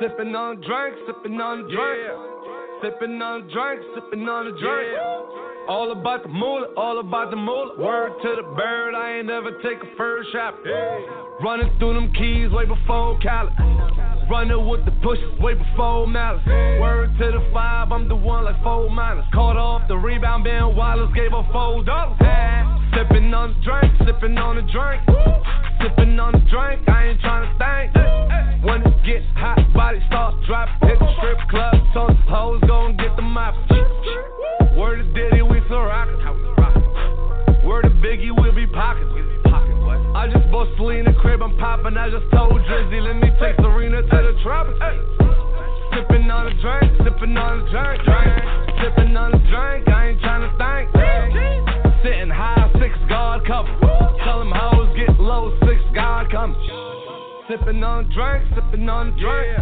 Sipping on a drink, sipping on a drink. Sipping on a drink, sipping on a drink. All about the moolah, all about the moolah. Word to the bird, I ain't never take a first shot. Running through them keys way before Cali. Running with the pushes way before malice. Word to the five, I'm the one like four minus. Caught off the rebound, Ben Wallace gave her four dollars. Sipping on the drink, sipping on the drink. Sipping on the drink, I ain't trying to think. When it get hot, body start dropping. Hit the strip club, so the hoes gon' get the mop. Word to Diddy, we still rockin'. Word to Biggie, we'll be pocket. I just bought Selena crib, I'm poppin'. I just told Drizzy, let me take Serena to the tropics. Sippin' on a drink, sippin' on a drink, drink. Sippin' on a drink, I ain't tryna think. Sitting high, six guard cover. Tell them hoes get low, six guard coming. Sippin' on a drink, sippin' on a drink.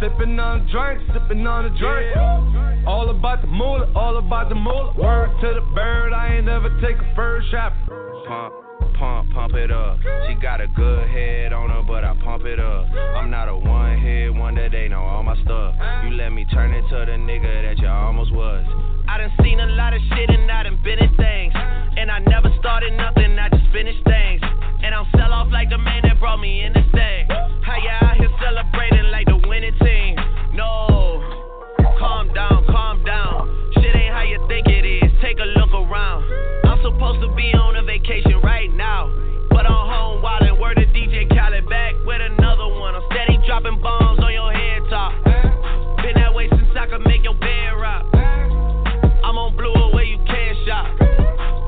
Sippin' on a drink, sippin' on a drink. All about the moolah, all about the moolah. Word to the bird, I ain't never take a first shot. Pump, pump, pump it up. She got a good head on her, but I pump it up. I'm not a one hit that they know all my stuff. You let me turn into the nigga that you almost was. I done seen a lot of shit and I done been in things. And I never started nothing, I just finished things. And I'm sell off like the man that brought me in this thing. How you out here celebrating like the winning team? No, calm down, calm down. Shit ain't how you think it is. Take a look around. Supposed to be on a vacation right now. But I'm home wildin', word to DJ Khaled back with another one. I'm steady dropping bombs on your head top. Been that way since I could make your bed rock. I'm on blue where you can't shop.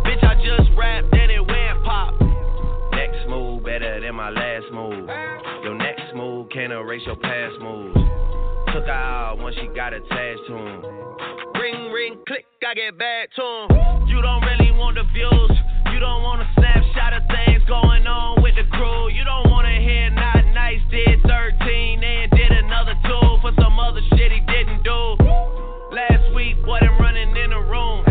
Bitch, I just rapped and it went pop. Next move better than my last move. Your next move can't erase your past moves. Took her out when she got attached to him. Ring, click, I get back to him. You don't really want the views. You don't want a snapshot of things going on with the crew. You don't want to hear not nice did 13 and did another two for some other shit he didn't do. Last week, boy, them running in the room.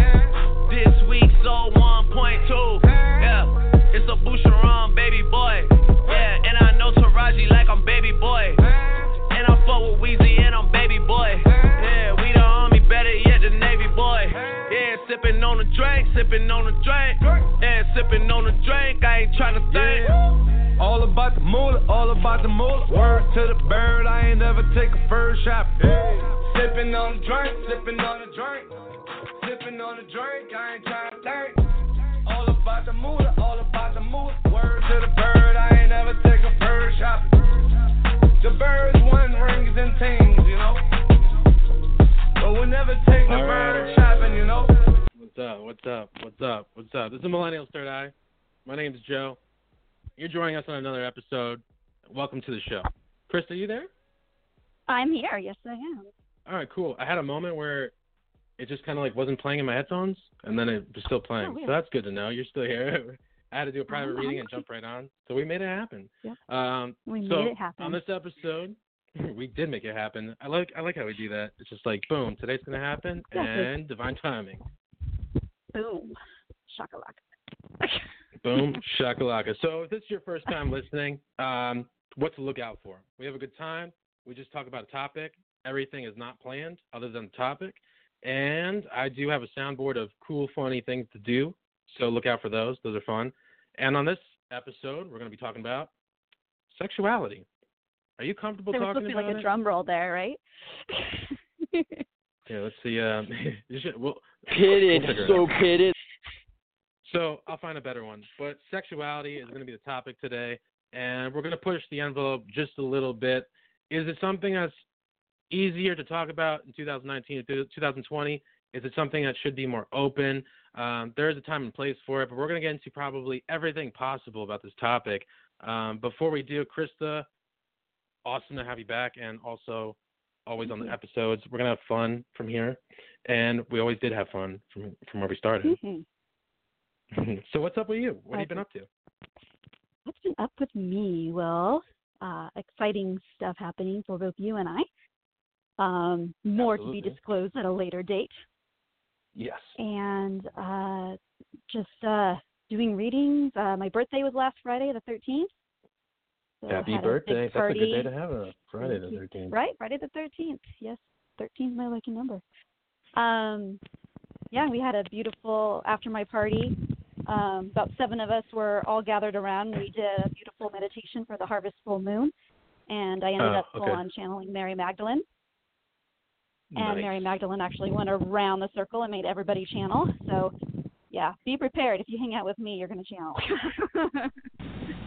This week, so 1.2. Yeah, it's a Boucheron, baby boy. Yeah, and I know Taraji like I'm baby boy. And I fuck with Weezy sipping on a drink, sipping on a drink. Yeah, sipping on a drink, I ain't tryna think. All about the moolah, all about the moolah. Word to the bird, I ain't never take a first shot. Sipping on a drink, sipping on a drink. Sipping on a drink, I ain't trying to think. All about the moolah, all about the moolah. Word to the bird, I ain't never take a bird shot. The birds won rings and teams, you know. But we'll never take the bird shopping, you know. What's up? What's up? What's up? What's up? This is Millennial Third Eye. My name is Joe. You're joining us on another episode. Welcome to the show. Chris, are you there? I'm here. Yes, I am. All right, cool. I had a moment where it just kind of like wasn't playing in my headphones, and then it was still playing. Oh, weird. so that's good to know. You're still here. I had to do a private I'm- reading and jump right on, so we made it happen. Yep. Um, We so made it happen. on this episode, we did make it happen. I like I like how we do that. It's just like boom, today's gonna happen, Exactly. and divine timing. Boom. Shakalaka. Boom, shakalaka. So if this is your first time listening, um, what to look out for? We have a good time. We just talk about a topic. Everything is not planned other than the topic. And I do have a soundboard of cool, funny things to do. So look out for those. Those are fun. And on this episode, we're going to be talking about sexuality. Are you comfortable There talking supposed to be about like a drum roll there, right? Yeah, let's see. Um, should, we'll, Pitted, we'll so pitted. So I'll find a better one. But sexuality is going to be the topic today, and we're going to push the envelope just a little bit. Is it something that's easier to talk about in 2019 to 2020? Is it something that should be more open? Um, there is a time and place for it, but we're going to get into probably everything possible about this topic. Um, before we do, Krista, awesome to have you back, and also always on the episodes. We're going to have fun from here, and we always did have fun from from where we started. Mhm. so what's up with you? What have you been up to? What's been up with me? Well, uh, exciting stuff happening for both you and I. Um, more to be disclosed at a later date. Yes. And uh, just uh, doing readings. Uh, my birthday was last Friday, the 13th. Happy birthday. That's a good day to have a Friday the 13th. Right, Friday the thirteenth. Yes, thirteen is my lucky number. Um, yeah, we had a beautiful after my party. Um, about seven of us were all gathered around. We did a beautiful meditation for the harvest full moon, and I ended Oh, up full okay. on channeling Mary Magdalene. And Nice. Mary Magdalene actually went around the circle and made everybody channel. So, yeah, be prepared. If you hang out with me, you're going to channel.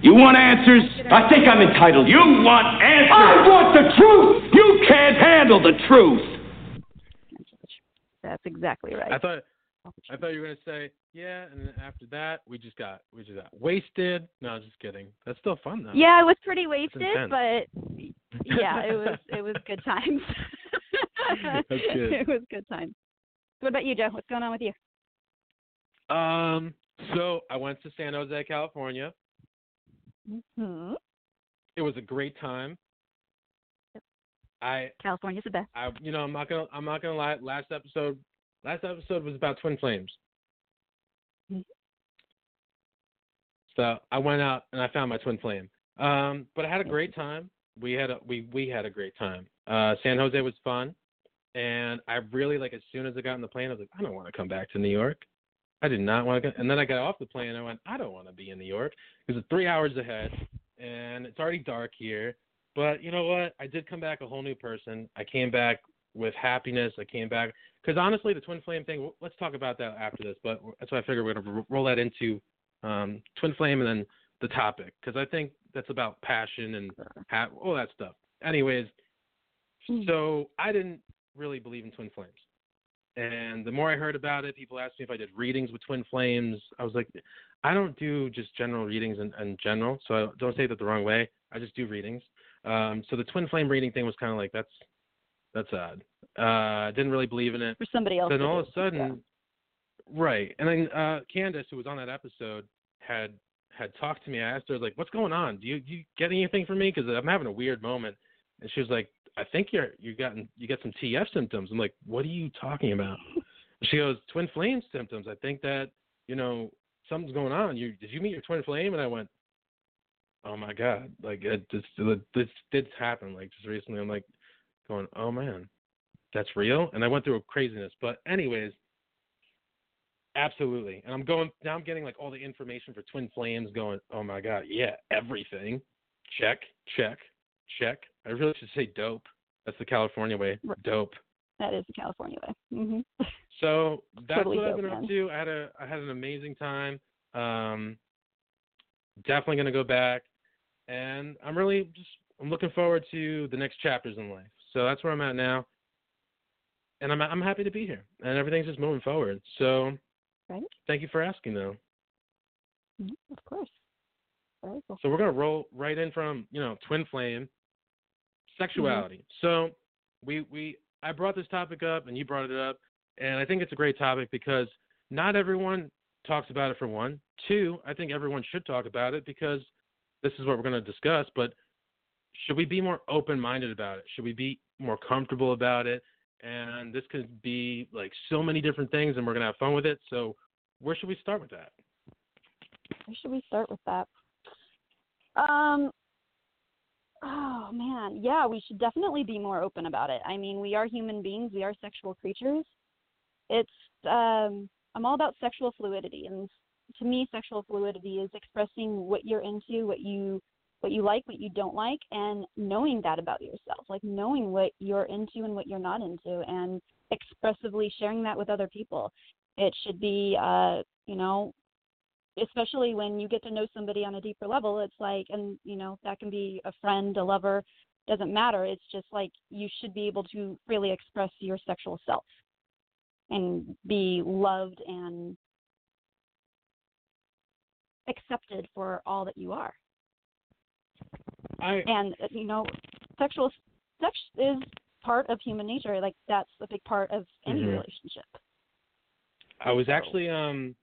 You want answers? I think I'm entitled. You want answers? I want the truth! You can't handle the truth! That's exactly right. I thought I thought you were gonna say yeah, and then after that we just got we just got wasted. No, just kidding. That's still fun though. Yeah, it was pretty wasted, but yeah, it was it was good times. That's good. It was good times. What about you, Joe? What's going on with you? Um. So I went to San Jose, California. Hmm It was a great time. I California's the best. I you know I'm not gonna I'm not gonna lie. Last episode last episode was about twin flames. Mhm. So I went out and I found my twin flame. Um, but I had a great time. We had a we we had a great time. Uh, San Jose was fun, and I really like as soon as I got on the plane, I was like, I don't want to come back to New York. I did not want to. Go. And then I got off the plane and I went, I don't want to be in New York because it's three hours ahead, and it's already dark here. But you know what? I did come back a whole new person. I came back with happiness. I came back because honestly, the twin flame thing. Let's talk about that after this. But that's why I figured we're gonna roll that into um, twin flame and then the topic because I think that's about passion and ha- all that stuff. Anyways, Mm. so I didn't really believe in twin flames. And the more I heard about it, people asked me if I did readings with twin flames. I was like, I don't do just general readings in, in general, so I don't say that the wrong way. I just do readings. Um, so the twin flame reading thing was kind of like that's that's odd. Uh, I didn't really believe in it. For somebody else. Then all of a sudden, right? And then uh, Candace, who was on that episode, had had talked to me. I asked her like, "What's going on? Do you do you get anything from me? Because I'm having a weird moment." And she was like, "I think you're you gotten you got some TF symptoms." I'm like, "What are you talking about?" she goes, "Twin flame symptoms. I think that you know something's going on. You did you meet your twin flame?" And I went, "Oh my god! Like it this this did happen like just recently." I'm like, going, "Oh man." That's real, and I went through a craziness. But anyways, Absolutely. And I'm going now I'm getting like all the information for Twin Flames going, oh my god, yeah, everything. Check, check, check. I really should say dope. That's the California way. Right. Dope. That is the California way. hmm So that's Totally what I've been up to. I had a I had an amazing time. Um definitely gonna go back. And I'm really just I'm looking forward to the next chapters in life. So that's where I'm at now. And I'm I'm happy to be here. And everything's just moving forward. So Right. thank you for asking though. Mhm, Of course. Very cool. So we're gonna roll right in from you know twin flame, sexuality. So we we I brought this topic up and you brought it up, and I think it's a great topic because not everyone talks about it for one. Two, I think everyone should talk about it because this is what we're gonna discuss. But should we be more open minded about it? Should we be more comfortable about it? And this could be like so many different things, and we're gonna have fun with it. So where should we start with that? Where should we start with that? Um. Oh man, yeah, we should definitely be more open about it. I mean, we are human beings. We are sexual creatures. It's um, I'm all about sexual fluidity, and to me, sexual fluidity is expressing what you're into, what you what you like, what you don't like, and knowing that about yourself, like knowing what you're into and what you're not into, and expressively sharing that with other people. It should be, uh, you know, especially when you get to know somebody on a deeper level it's like and you know that can be a friend a lover doesn't matter. It's just like you should be able to freely express your sexual self and be loved and accepted for all that you are. I and uh, you know sexual sex is part of human nature. Like that's a big part of any Mhm. relationship. I was actually um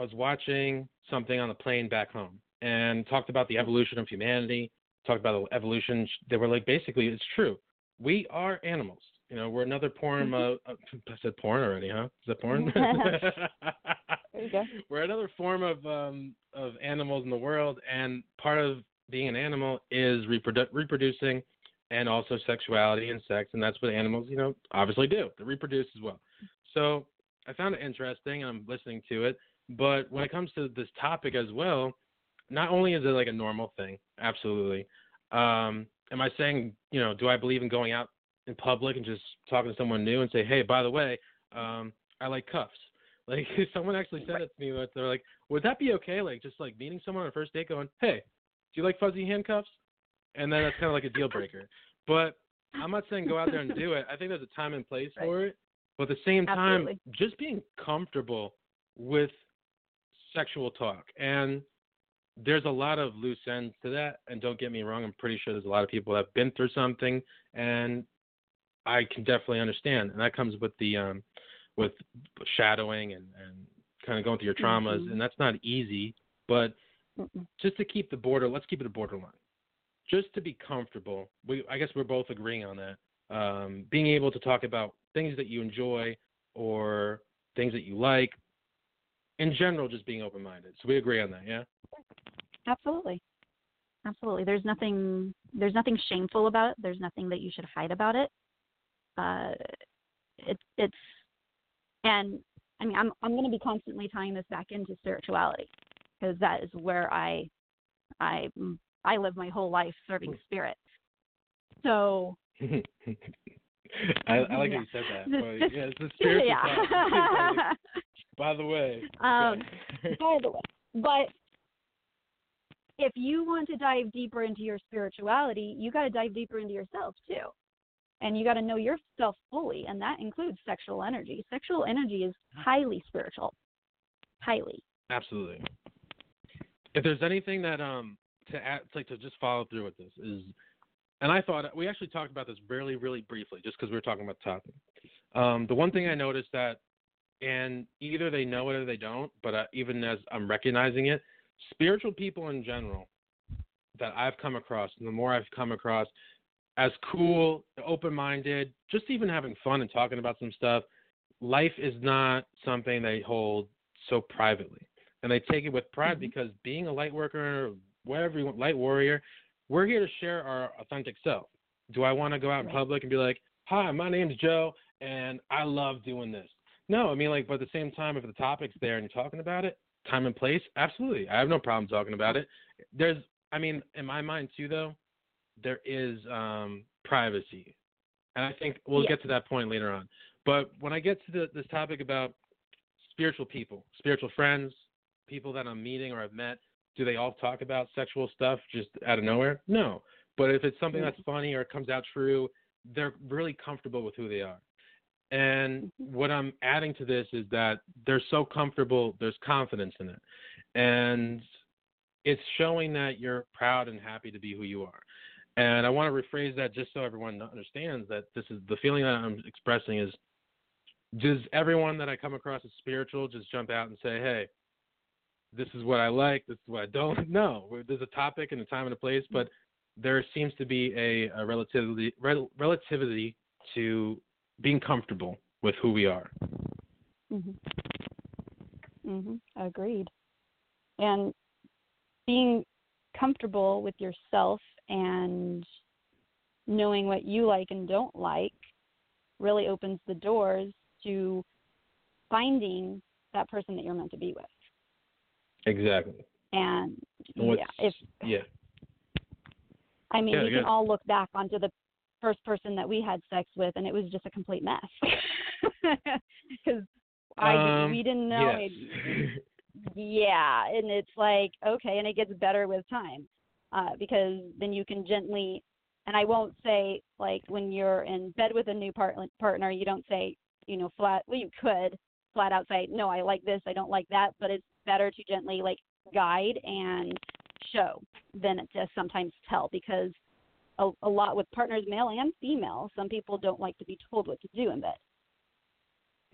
I was watching something on the plane back home and talked about the evolution of humanity, talked about the evolution. They were like basically it's true. We are animals. You know, we're another form of, of I said porn already, huh? Is that porn? There you go. We're another form of um of animals in the world and part of being an animal is reprodu- reproducing and also sexuality and sex, and that's what animals, you know, obviously do. They reproduce as well. So I found it interesting. I'm listening to it, but when it comes to this topic as well, not only is it like a normal thing, absolutely. Um, am I saying, you know, do I believe in going out in public and just talking to someone new and say, hey, by the way, um, I like cuffs. Like someone actually said it to me, but they're like, would that be okay? Like just like meeting someone on a first date, going, hey, do you like fuzzy handcuffs? And then that's kind of like a deal breaker. But I'm not saying go out there and do it. I think there's a time and place Right. for it. But at the same time, Absolutely. just being comfortable with sexual talk. And there's a lot of loose ends to that. And don't get me wrong, I'm pretty sure there's a lot of people that have been through something and I can definitely understand. And that comes with the um with shadowing and, and kind of going through your traumas Mhm. and that's not easy, but Mm-mm. just to keep the border let's keep it a borderline. Just to be comfortable. We I guess we're both agreeing on that. Um, being able to talk about things that you enjoy or things that you like. In general, just being open minded. So we agree on that, yeah? Absolutely. Absolutely. There's nothing there's nothing shameful about it. There's nothing that you should hide about it. Uh it's it's and I mean I'm I'm going to be constantly tying this back into spirituality because that is where I I I live my whole life serving spirit. So, I, I like Yeah. how you said that. But this- yeah, it's a spiritual yeah. By the way. Um, by the way. But if you want to dive deeper into your spirituality, you got to dive deeper into yourself too. And you got to know yourself fully, and that includes sexual energy. Sexual energy is highly spiritual. Highly. Absolutely. If there's anything that um to add, like to just follow through with this is, and I thought we actually talked about this really, really briefly, just because we were talking about the topic. Um, the one thing I noticed that, and either they know it or they don't, but uh, even as I'm recognizing it, spiritual people in general that I've come across, and the more I've come across, as cool, open-minded, just even having fun and talking about some stuff. Life is not something they hold so privately, and they take it with pride Mhm. because being a light worker, or whatever you want, light warrior, we're here to share our authentic self. Do I want to go out in public and be like, "Hi, my name's Joe, and I love doing this"? No, I mean like, but at the same time, if the topic's there and you're talking about it, time and place, absolutely, I have no problem talking about it. There's, I mean, in my mind too, though, there is um, privacy, and I think we'll Yeah. get to that point later on. But when I get to the, this topic about spiritual people, spiritual friends, people that I'm meeting or I've met, do they all talk about sexual stuff just out of nowhere? No. But if it's something mm. that's funny or it comes out true, they're really comfortable with who they are. And mm-hmm. what I'm adding to this is that they're so comfortable, there's confidence in it. And it's showing that you're proud and happy to be who you are. And I want to rephrase that just so everyone understands that this is the feeling that I'm expressing is does everyone that I come across as spiritual just jump out and say, hey, this is what I like, this is what I don't? No, there's a topic and a time and a place, but there seems to be a, a relativity, rel- relativity to being comfortable with who we are. Mhm. Mhm. Agreed. And being comfortable with yourself and knowing what you like and don't like really opens the doors to finding that person that you're meant to be with. Exactly. And And yeah, if yeah. I mean, Yeah, we yeah. can all look back onto the first person that we had sex with, and it was just a complete mess. Because I Um, we didn't know. yes. It, yeah, and it's like okay, and it gets better with time, uh, because then you can gently. And I won't say like when you're in bed with a new part- partner, you don't say you know flat. Well, you could flat out say no, I like this, I don't like that, but it's better to gently like guide and show than to sometimes tell because a, a lot with partners, male and female, some people don't like to be told what to do in bed.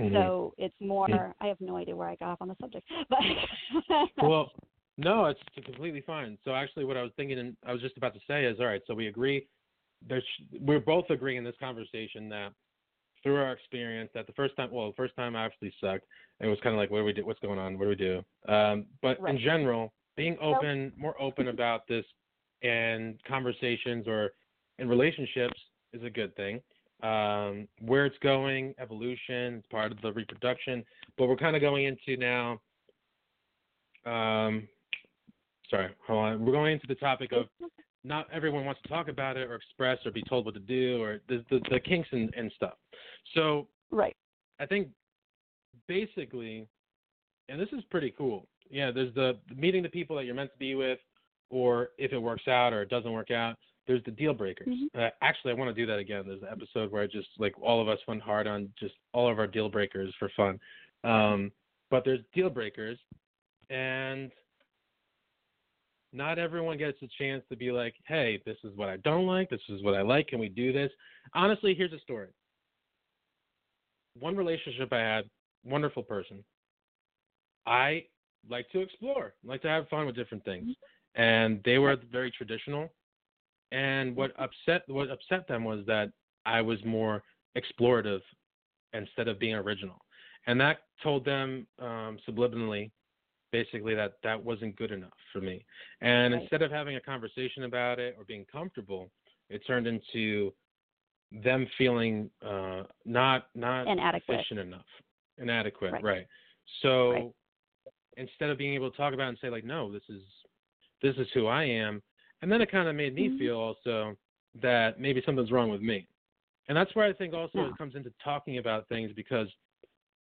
Mhm. So it's more. Mhm. I have no idea where I got off on the subject, but well, no, it's completely fine. So actually, what I was thinking, and I was just about to say is, all right. So we agree. There's, we're both agreeing in this conversation that through our experience, that the first time, well, the first time I actually sucked. It was kind of like, what do we do? What's going on? What do we do? Um, but in general, being open, more open about this and conversations or in relationships is a good thing. Um, where it's going, evolution, it's part of the reproduction. But we're kind of going into now. Um, sorry, hold on. We're going into the topic of not everyone wants to talk about it or express or be told what to do or the the, the kinks and, and stuff. So Right. I think basically, and this is pretty cool. Yeah, there's the meeting the people that you're meant to be with, or if it works out or it doesn't work out. There's the deal breakers. Mhm. Uh, actually, I want to do that again. There's an episode where I just like all of us went hard on just all of our deal breakers for fun. Um, but there's deal breakers, and not everyone gets a chance to be like, hey, this is what I don't like. This is what I like. Can we do this? Honestly, here's a story. One relationship I had, wonderful person. I like to explore, like to have fun with different things, and they were very traditional. And what upset what upset them was that I was more explorative instead of being original, and that told them um, subliminally, basically that that wasn't good enough for me. And Right. instead of having a conversation about it or being comfortable, it turned into them feeling uh, not not Inadequate. efficient enough, inadequate, Right. right? So Right. instead of being able to talk about it and say like, no, this is this is who I am, and then it kind of made me Mhm. feel also that maybe something's wrong with me, and that's where I think also it comes into talking about things because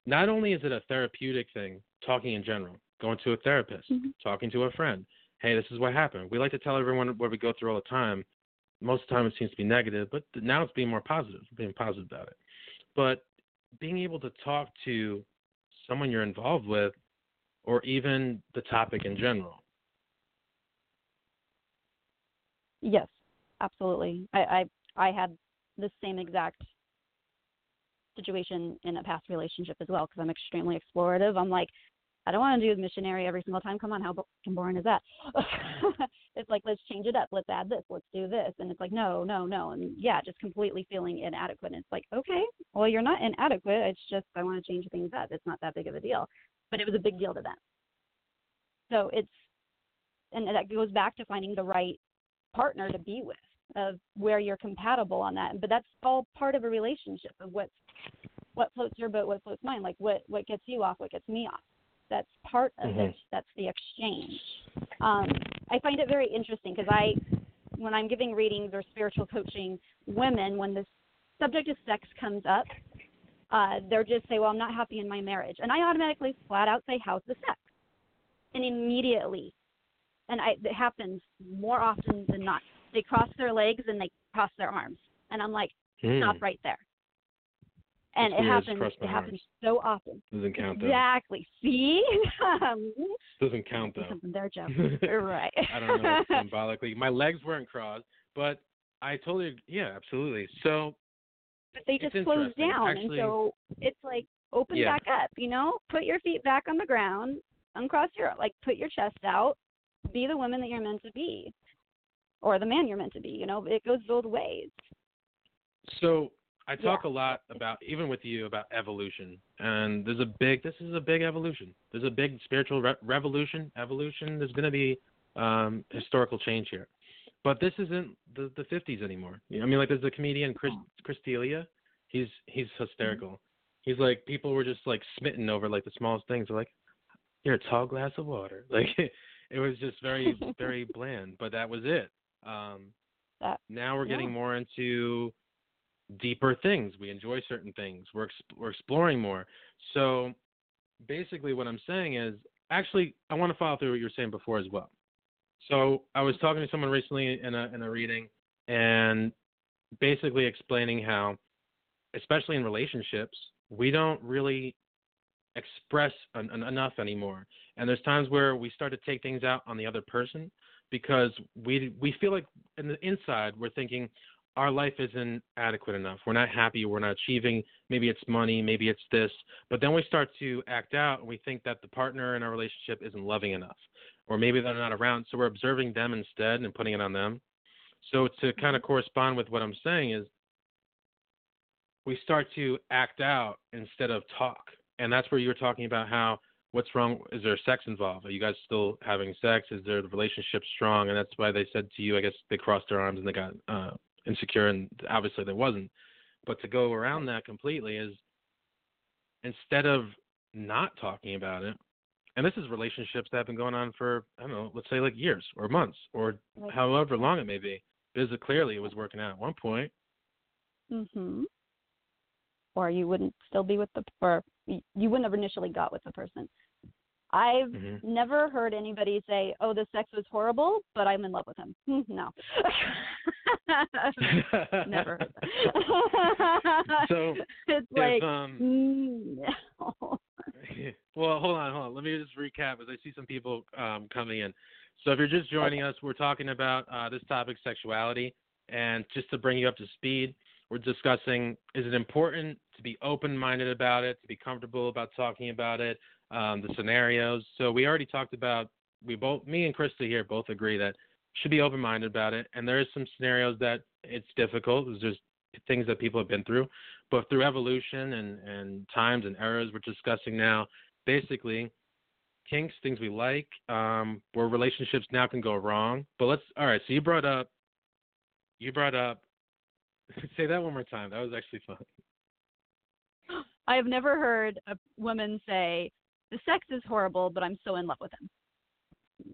not only is it a therapeutic thing, talking in general, going to a therapist, Mhm. talking to a friend, hey, this is what happened. We like to tell everyone what we go through all the time. Most of the time it seems to be negative, but now it's being more positive, being positive about it. But being able to talk to someone you're involved with or even the topic in general. Yes, absolutely. I, I I had the same exact situation in a past relationship as well because I'm extremely explorative. I'm like, I don't want to do missionary every single time. Come on, how boring is that? it's like let's change it up. Let's add this. Let's do this. And it's like no, no, no. And yeah, just completely feeling inadequate. And it's like okay, well you're not inadequate. It's just I want to change things up. It's not that big of a deal, but it was a big deal to them. So it's and that goes back to finding the right partner to be with of where you're compatible on that but that's all part of a relationship of what's what floats your boat what floats mine like what what gets you off what gets me off that's part of Mhm. it that's the exchange um i find it very interesting because i when i'm giving readings or spiritual coaching women when the subject of sex comes up uh they're just say well i'm not happy in my marriage and i automatically flat out say how's the sex and immediately and I, it happens more often than not. They cross their legs and they cross their arms, and I'm like, stop Hmm, right there. And it happens. It happens so often. Doesn't count though. Exactly. See, Doesn't count though. something there, Joe. right. I don't know symbolically. My legs weren't crossed, but I totally yeah, absolutely. So but they just close down, Actually- and so it's like open Yeah. back up. You know, put your feet back on the ground, uncross your like, put your chest out, be the woman that you're meant to be, or the man you're meant to be. You know, it goes both ways. So I talk Yeah. a lot about, even with you, about evolution, and there's a big. This is a big evolution. There's a big spiritual re- revolution. Evolution. There's going to be um, historical change here, but this isn't the the 50s anymore. I mean, like there's a comedian Chris Chris D'Elia. He's he's hysterical. He's like people were just like smitten over like the smallest things. They're like, "You're a tall glass of water." Like it was just very very bland, but that was it. Um, That now we're getting Yeah. more into deeper things. We enjoy certain things. We're we're exploring more. So basically, what I'm saying is, actually, I want to follow through what you were saying before as well. So I was talking to someone recently in a in a reading, and basically explaining how, especially in relationships, we don't really express en- en- enough anymore. And there's times where we start to take things out on the other person because we we feel like in the inside we're thinking our life isn't adequate enough. We're not happy. We're not achieving. Maybe it's money. Maybe it's this. But then we start to act out, and we think that the partner in our relationship isn't loving enough, or maybe they're not around. So we're observing them instead and putting it on them. So to kind of correspond with what I'm saying is, we start to act out instead of talk, and that's where you were talking about how what's wrong? Is there sex involved? Are you guys still having sex? Is there the relationship strong? And that's why they said to you, I guess they crossed their arms and they got uh, insecure, and obviously there wasn't. But to go around that completely is instead of not talking about it, and this is relationships that have been going on for I don't know, let's say like years or months or Right. however long it may be. Because clearly it was working out at one point. Mhm. Or you wouldn't still be with the or you wouldn't have initially got with the person. I've Mhm. never heard anybody say, "Oh, the sex was horrible, but I'm in love with him." No. never heard that. So, it's if, like um, no. well, hold on, hold on. Let me just recap as I see some people um, coming in. So, if you're just joining us, we're talking about uh, this topic, sexuality, and just to bring you up to speed, we're discussing: is it important to be open-minded about it, to be comfortable about talking about it, um, the scenarios. So, we already talked about. We both, me and Krista here, both agree that should be open-minded about it, and there is some scenarios that it's difficult. There's just things that people have been through, but through evolution and and times and eras, we're discussing now basically kinks, things we like, um, where relationships now can go wrong. But let's all right. So you brought up, you brought up. say that one more time. That was actually fun. I have never heard a woman say, "The sex is horrible, but I'm so in love with him."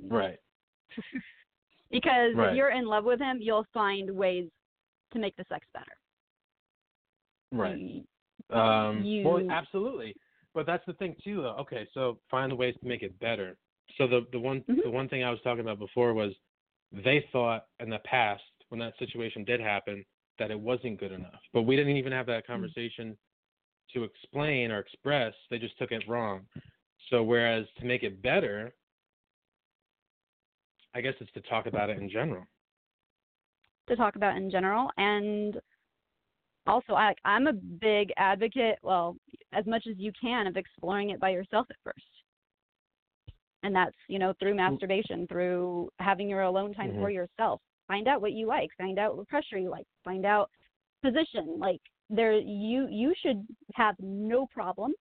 Right. because Right. if you're in love with him, you'll find ways to make the sex better. Right. You- Um, You- Well, absolutely. But that's the thing too, though. Okay, so find the ways to make it better. So the the one Mhm. the one thing I was talking about before was they thought in the past when that situation did happen that it wasn't good enough, but we didn't even have that conversation to explain or express. They just took it wrong. So whereas to make it better, I guess it's to talk about it in general. to talk about in general and also I I'm a big advocate, well, as much as you can of exploring it by yourself at first. And that's, you know, through mm-hmm. masturbation, through having your alone time for mm-hmm. yourself. Find out what you like, find out what pressure you like, find out position. Like there you you should have no problem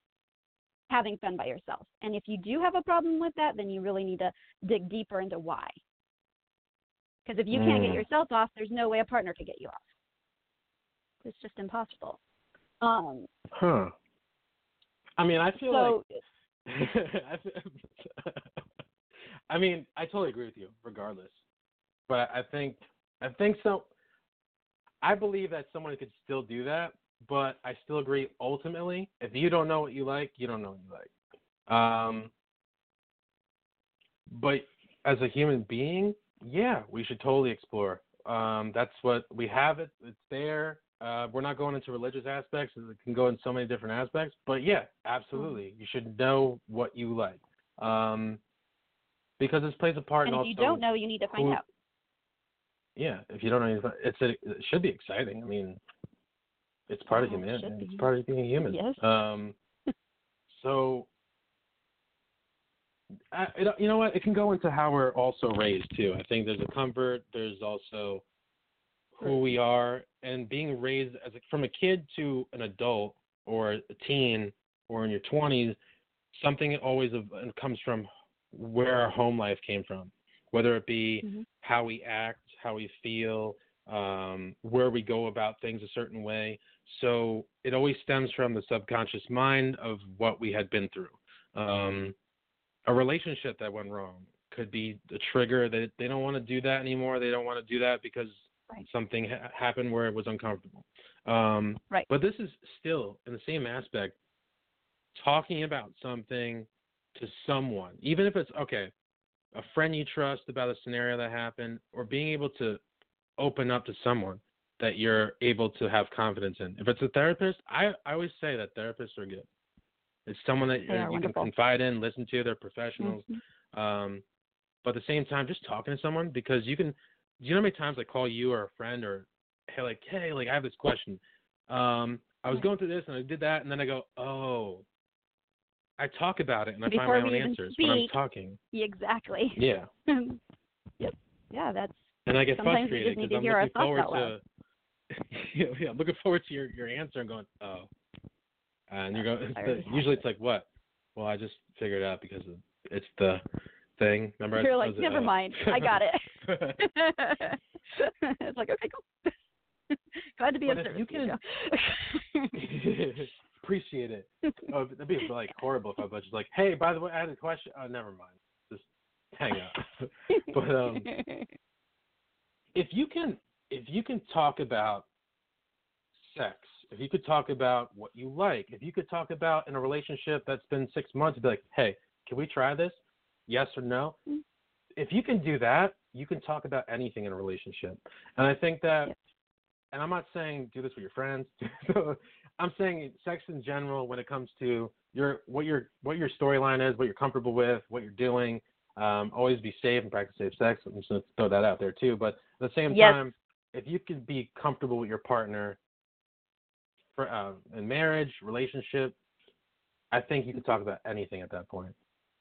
having fun by yourself. And if you do have a problem with that, then you really need to dig deeper into why. Because if you can't get Mm. yourself off, there's no way a partner could get you off. It's just impossible. Um, Huh. I mean, I feel so like I mean, I totally agree with you, regardless. But I think I think so. I believe that someone could still do that, but I still agree. Ultimately, if you don't know what you like, you don't know what you like. Um, but as a human being, yeah, we should totally explore. Um, that's what we have. It. It's there. Uh, we're not going into religious aspects. It can go in so many different aspects. But yeah, absolutely, you should know what you like. Um, because this plays a part and if you don't know, you need to find who- out. yeah, if you don't know, it's a, it should be exciting. I mean, it's part of it humanity. should It's part of being human. Yes. Um. so, I, it, you know what? It can go into how we're also raised too. I think there's a comfort. There's also who we are, and being raised as a, from a kid to an adult or a teen or in your 20s. Something always comes from where our home life came from, whether it be Mhm. how we act, how we feel, um, where we go about things a certain way. So it always stems from the subconscious mind of what we had been through. Um, a relationship that went wrong could be the trigger that they don't want to do that anymore. They don't want to do that because Right. something ha- happened where it was uncomfortable. Um, Right. But this is still in the same aspect talking about something to someone, even if it's okay, a friend you trust about a scenario that happened, or being able to open up to someone that you're able to have confidence in. If it's a therapist, I, I always say that therapists are good. It's someone that you wonderful. can confide in, listen to. They're professionals. Mhm. Um, but at the same time, just talking to someone because you can. Do you know how many times I call you or a friend or hey, like, hey, like I have this question. Um, I was going through this and I did that, and then I go, oh. I talk about it and I Before find my own answers when I'm talking. Exactly. Yeah, yep. Yeah, that's and I get Sometimes we just frustrated need because to I'm hear our looking thoughts forward out loud. yeah, yeah, I'm looking forward to your your answer and going, oh. And you're going. It's the, usually it's like what? Well, I just figured it out because it's the thing. Remember? You're I like, never uh, mind. I got it. it's like, okay, cool. Glad to be But of service. you can- Appreciate it. Oh, that'd be like horrible if I was just like, hey, by the way, I had a question. Oh, never mind. Just hang up. but um, if you can, if you can talk about sex, if you could talk about what you like, if you could talk about in a relationship that's been six months, be like, hey, can we try this? Yes or no? Mm. If you can do that, you can talk about anything in a relationship. And I think that, Yep. and I'm not saying do this with your friends. I'm saying sex in general when it comes to your what your what your storyline is, what you're comfortable with, what you're doing. Um, always be safe and practice safe sex. I'm just gonna throw that out there too. But at the same Yes. time, if you can be comfortable with your partner for uh, in marriage, relationship, I think you can talk about anything at that point.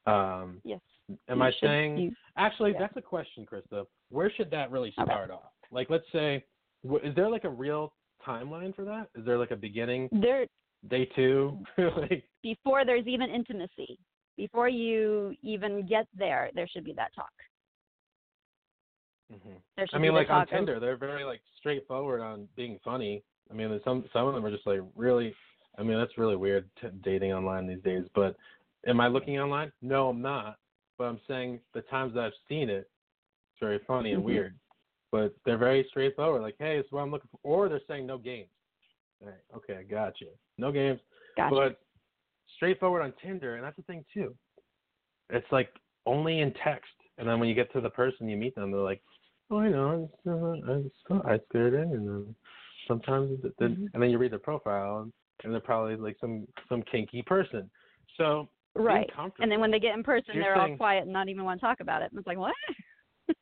Um, yes. am You I should- saying? you- Actually, yeah. that's a question, Krista. Where should that really Okay. start off? Like, let's say, is there like a real timeline for that? Is there like a beginning, there day two? like, before there's even intimacy, before you even get there, there should be that talk. Mhm. I mean, like on Tinder, they're very like straightforward on being funny. I mean, some some of them are just like really. I mean, that's really weird t- dating online these days. But am I looking online? No, I'm not. But I'm saying the times that I've seen it, it's very funny and Mhm. weird. But they're very straightforward. Like, hey, it's what I'm looking for. Or they're saying no games. All right, okay, I got you. No games. Gotcha. But straightforward on Tinder, and that's the thing too. It's like only in text, and then when you get to the person, you meet them, they're like, "Oh, I know, it's, uh, it's ice skating," and then sometimes, it, then, Mhm. and then you read their profile, and, they're probably like some some kinky person. So right. And then when they get in person, they're all quiet and not even want to talk about it. And it's like, what?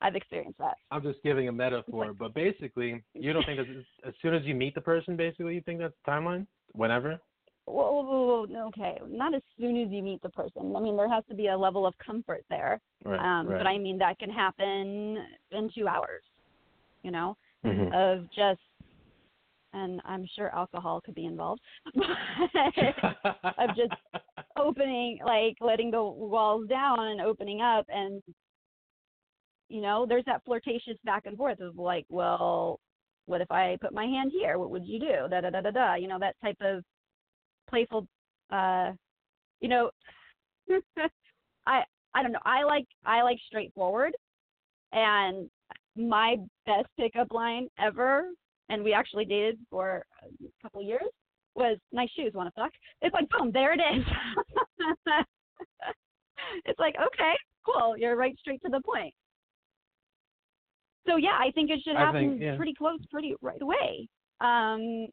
I've experienced that. I'm just giving a metaphor, like- but basically, you don't think that as soon as you meet the person, basically, you think that's the timeline, whenever. Well, okay, not as soon as you meet the person. I mean, there has to be a level of comfort there. Right. um, right. But I mean, that can happen in two hours, you know, Mhm. of just, and I'm sure alcohol could be involved, of just opening, like letting the walls down and opening up. And, you know, there's that flirtatious back and forth of like, well, what if I put my hand here? What would you do? Da da da da da. You know, that type of playful, uh, you know, I I don't know. I like I like straightforward, and my best pickup line ever, and we actually dated for a couple years, was nice shoes. Want to fuck? It's like boom, there it is. it's like okay, cool. You're right straight to the point. So yeah, I think it should happen think, yeah. pretty close, pretty right away. Um,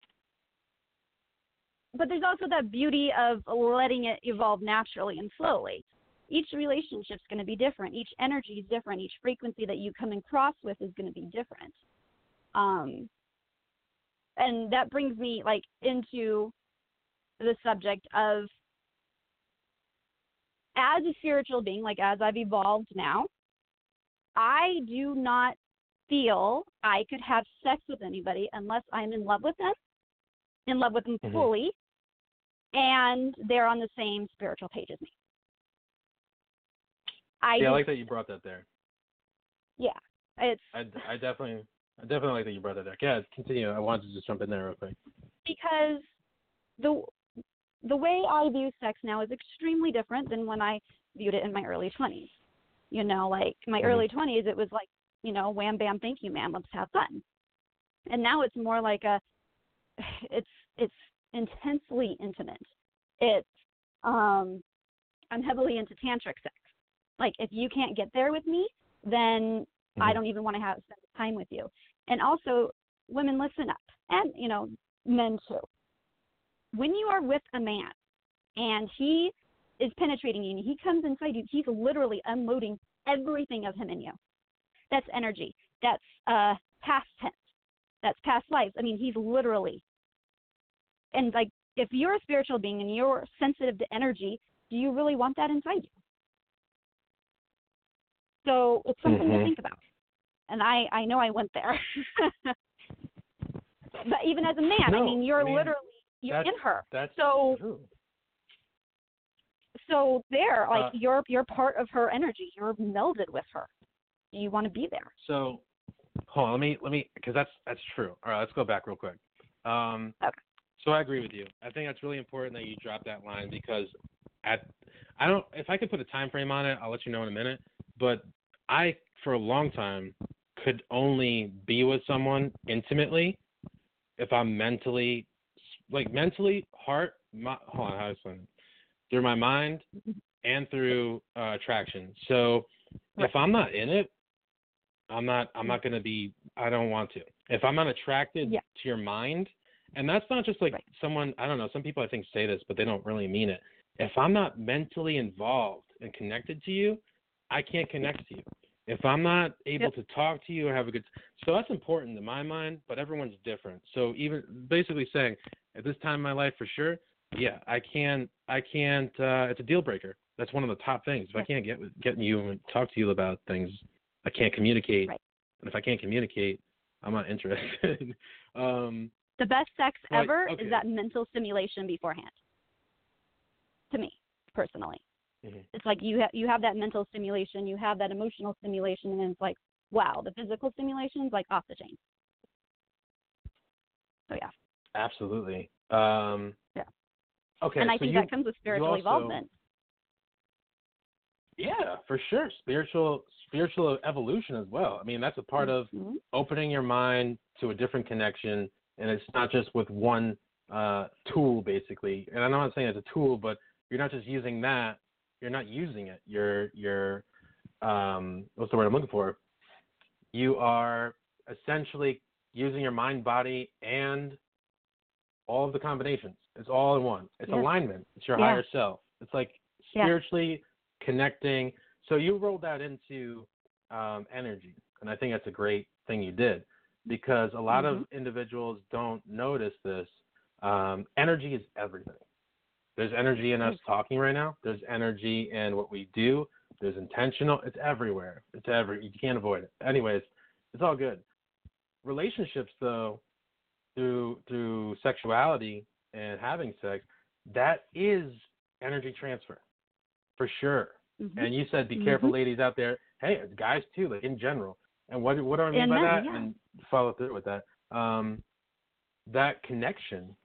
but there's also that beauty of letting it evolve naturally and slowly. Each relationship's going to be different. Each energy is different. Each frequency that you come across with is going to be different. Um, and that brings me like into the subject of as a spiritual being, like as I've evolved now, I do not feel I could have sex with anybody unless I'm in love with them, in love with them Mhm. fully, and they're on the same spiritual page as me. I yeah, I like that you brought that there. yeah, it's I, I definitely I definitely like that you brought that there. Yeah, continue. I wanted to just jump in there real quick. because the the way I view sex now is extremely different than when I viewed it in my early 20s. You know, like my Mhm. early 20s, it was like, you know, wham bam, thank you, man, let's have fun. And now it's more like a, it's it's intensely intimate. It's um, I'm heavily into tantric sex. Like if you can't get there with me, then I Mhm. don't even want to have spend time with you. And also, women, listen up, and you know, men too. When you are with a man and he is penetrating you and he comes inside you, he's literally unloading everything of him in you. That's energy. That's uh past tense. That's past lives. I mean, he's literally. And like, if you're a spiritual being and you're sensitive to energy, do you really want that inside you? So it's something to Mhm. think about. And I I know I went there. but even as a man, I mean, you're I mean, literally you're in her. That's So true. So there, like Uh, you're you're part of her energy. You're melded with her. You want to be there. So, hold on. Let me let me because that's that's true. All right, let's go back real quick. Um, Okay. So I agree with you. I think that's really important that you drop that line because at I don't if I could put a time frame on it, I'll let you know in a minute. But I for a long time could only be with someone intimately if I'm mentally like mentally heart my, hold on how to explain it through my mind and through uh, attraction. So if I'm not in it, I'm not I'm not going to be I don't want to. If I'm not attracted Yeah. to your mind, and that's not just like Right. someone I don't know, some people I think say this but they don't really mean it. If I'm not mentally involved and connected to you, I can't connect to you. If I'm not able Yep. to talk to you or have a good so that's important in my mind, but everyone's different. So even basically saying at this time in my life for sure, yeah, I can I can't uh it's a deal breaker. That's one of the top things. If I can't get with get you and talk to you about things, I can't communicate. Right. And if I can't communicate, I'm not interested. um The best sex Right, ever okay. is that mental stimulation beforehand. To me, personally, Mhm. it's like you ha- you have that mental stimulation, you have that emotional stimulation, and it's like, wow, the physical stimulation is like off the chain. So yeah, absolutely. Um Yeah. Okay. and I so think you, that comes with spiritual also-. Yeah, for sure. Spiritual spiritual evolution as well. I mean, that's a part of Mhm. opening your mind to a different connection and it's not just with one uh, tool basically. And i'm not saying it's a tool but you're not just using that you're not using it. You're you're um, what's the word i'm looking for? You are essentially using your mind body and all of the combinations. It's all in one. It's Yeah. alignment. It's your Yeah. higher self. It's like Yeah. spiritually connecting. So you rolled that into um, energy and i think that's a great thing you did because a lot of individuals don't notice this. Um, energy is everything. There's energy in us talking right now. There's energy in what we do. There's intentional. It's everywhere. It's every. You can't avoid it. Anyways, it's all good. Relationships, though, through through sexuality and having sex, that is energy transfer, for sure. Mhm. And you said, be careful, Mhm. ladies out there. Hey, guys too, like in general. And what what do I mean And by men, that? yeah. And follow through with that. Um, that connection,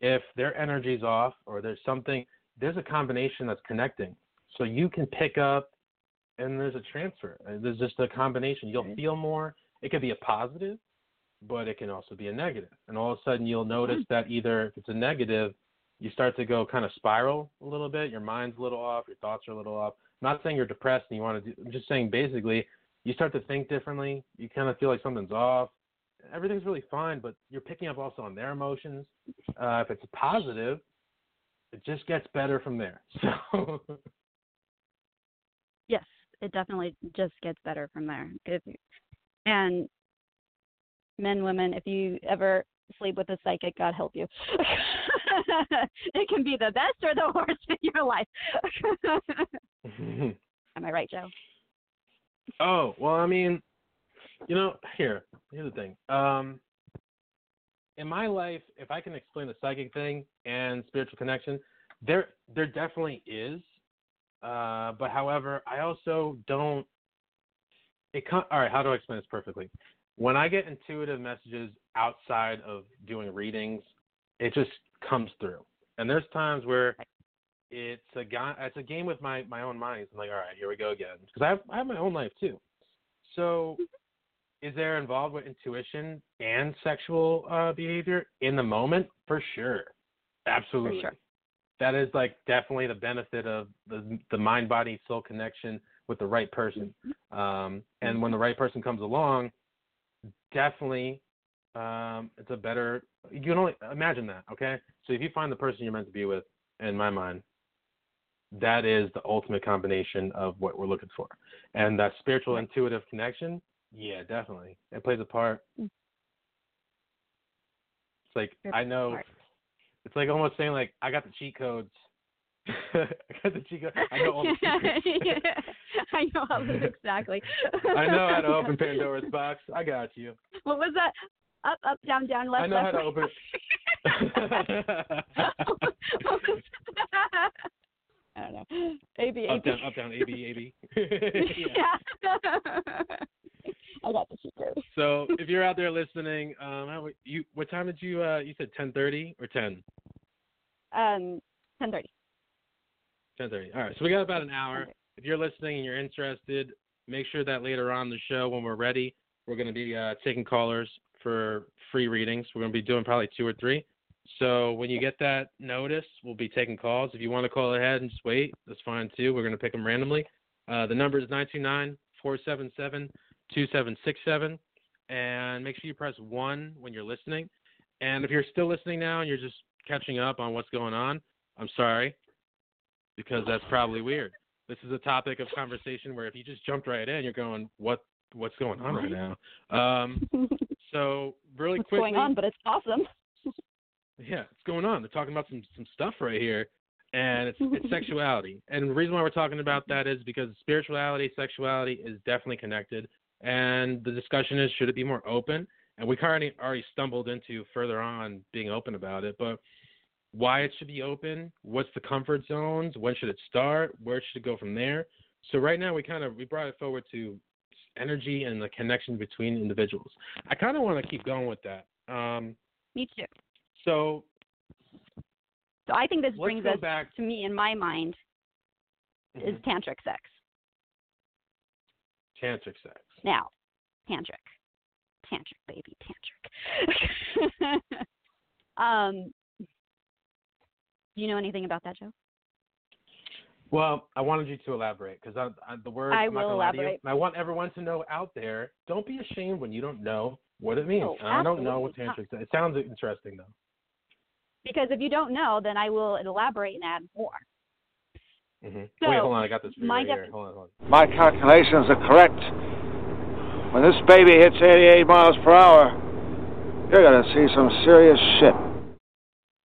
if their energy's off or there's something, there's a combination that's connecting. So you can pick up, and there's a transfer. Uh, There's just a combination. You'll Right. feel more. It could be a positive, but it can also be a negative. And all of a sudden, you'll notice Mm-hmm. that either if it's a negative, you start to go kind of spiral a little bit. Your mind's a little off. Your thoughts are a little off. I'm not saying you're depressed and you want to do. I'm just saying basically, you start to think differently. You kind of feel like something's off. Everything's really fine, but you're picking up also on their emotions. Uh, if it's positive, it just gets better from there. So Yes, it definitely just gets better from there. If and men, women, if you ever sleep with a psychic, God help you. it can be the best or the worst in your life. Am I right, Joe? Oh, well, I mean, you know, here, here's the thing. Um, in my life, if I can explain the psychic thing and spiritual connection, there there definitely is. Uh, but however, I also don't. It con- all right. How do I explain this perfectly? When I get intuitive messages outside of doing readings, it just comes through. And there's times where it's a guy, it's a game with my my own mind. I'm like, all right, here we go again, because I have I have my own life too. So, is there involved with intuition and sexual uh, behavior in the moment? For sure, absolutely. sure. That is like definitely the benefit of the the mind body soul connection with the right person. Um, and when the right person comes along, definitely um, it's a better. You can only imagine that, okay? So if you find the person you're meant to be with, in my mind, that is the ultimate combination of what we're looking for. And that spiritual intuitive connection, yeah, definitely. It plays a part. Mm. It's like I know it's like almost saying like I got the cheat codes. I got the cheat codes. I know all the yeah, I know how to exactly. I know how to open Pandora's box. I got you. What was that? Up, up, down, down, left, I know how left. to open right. What that? don't know. A B A Up B. down, up down, A B A B. Yeah. I got the cheat code. So if you're out there listening, um, how, you what time did you uh you said 10:30 or 10? Um, ten thirty. 10:30. All right, so we got about an hour. If you're listening and you're interested, make sure that later on the show, when we're ready, we're going to be uh, taking callers for free readings. We're going to be doing probably two or three. So when you get that notice, we'll be taking calls. If you want to call ahead and just wait, that's fine too. We're going to pick them randomly. Uh, the number is 929-477-2767. And make sure you press 1 when you're listening. And if you're still listening now and you're just catching up on what's going on, I'm sorry, because that's probably weird. This is a topic of conversation where if you just jumped right in, you're going, "What? What's going on right now?" Um, so really quick. What's quickly, going on? But it's awesome. Yeah, it's going on. They're talking about some some stuff right here, and it's it's sexuality. And the reason why we're talking about that is because spirituality, sexuality is definitely connected. And the discussion is should it be more open? And we already already stumbled into further on being open about it, but why it should be open, what's the comfort zones, when should it start, where should it go from there. So right now we kind of we brought it forward to energy and the connection between individuals. I kind of want to keep going with that. Um, Me too. So So I think this brings us back. to me in my mind is Mhm. tantric sex. tantric sex. Now, tantric, tantric baby, tantric. um, do you know anything about that, Joe? Well, I wanted you to elaborate because I, I, the word I I'm not will gonna lie to you, elaborate. I want everyone to know out there. Don't be ashamed when you don't know what it means. Oh, I don't know what tantric. It sounds interesting though. Because if you don't know, then I will elaborate and add more. hmm So, Wait, hold on. I got this for my right here. Hold on, hold on. My calculations are correct. When this baby hits 88 miles per hour, you're gonna see some serious shit.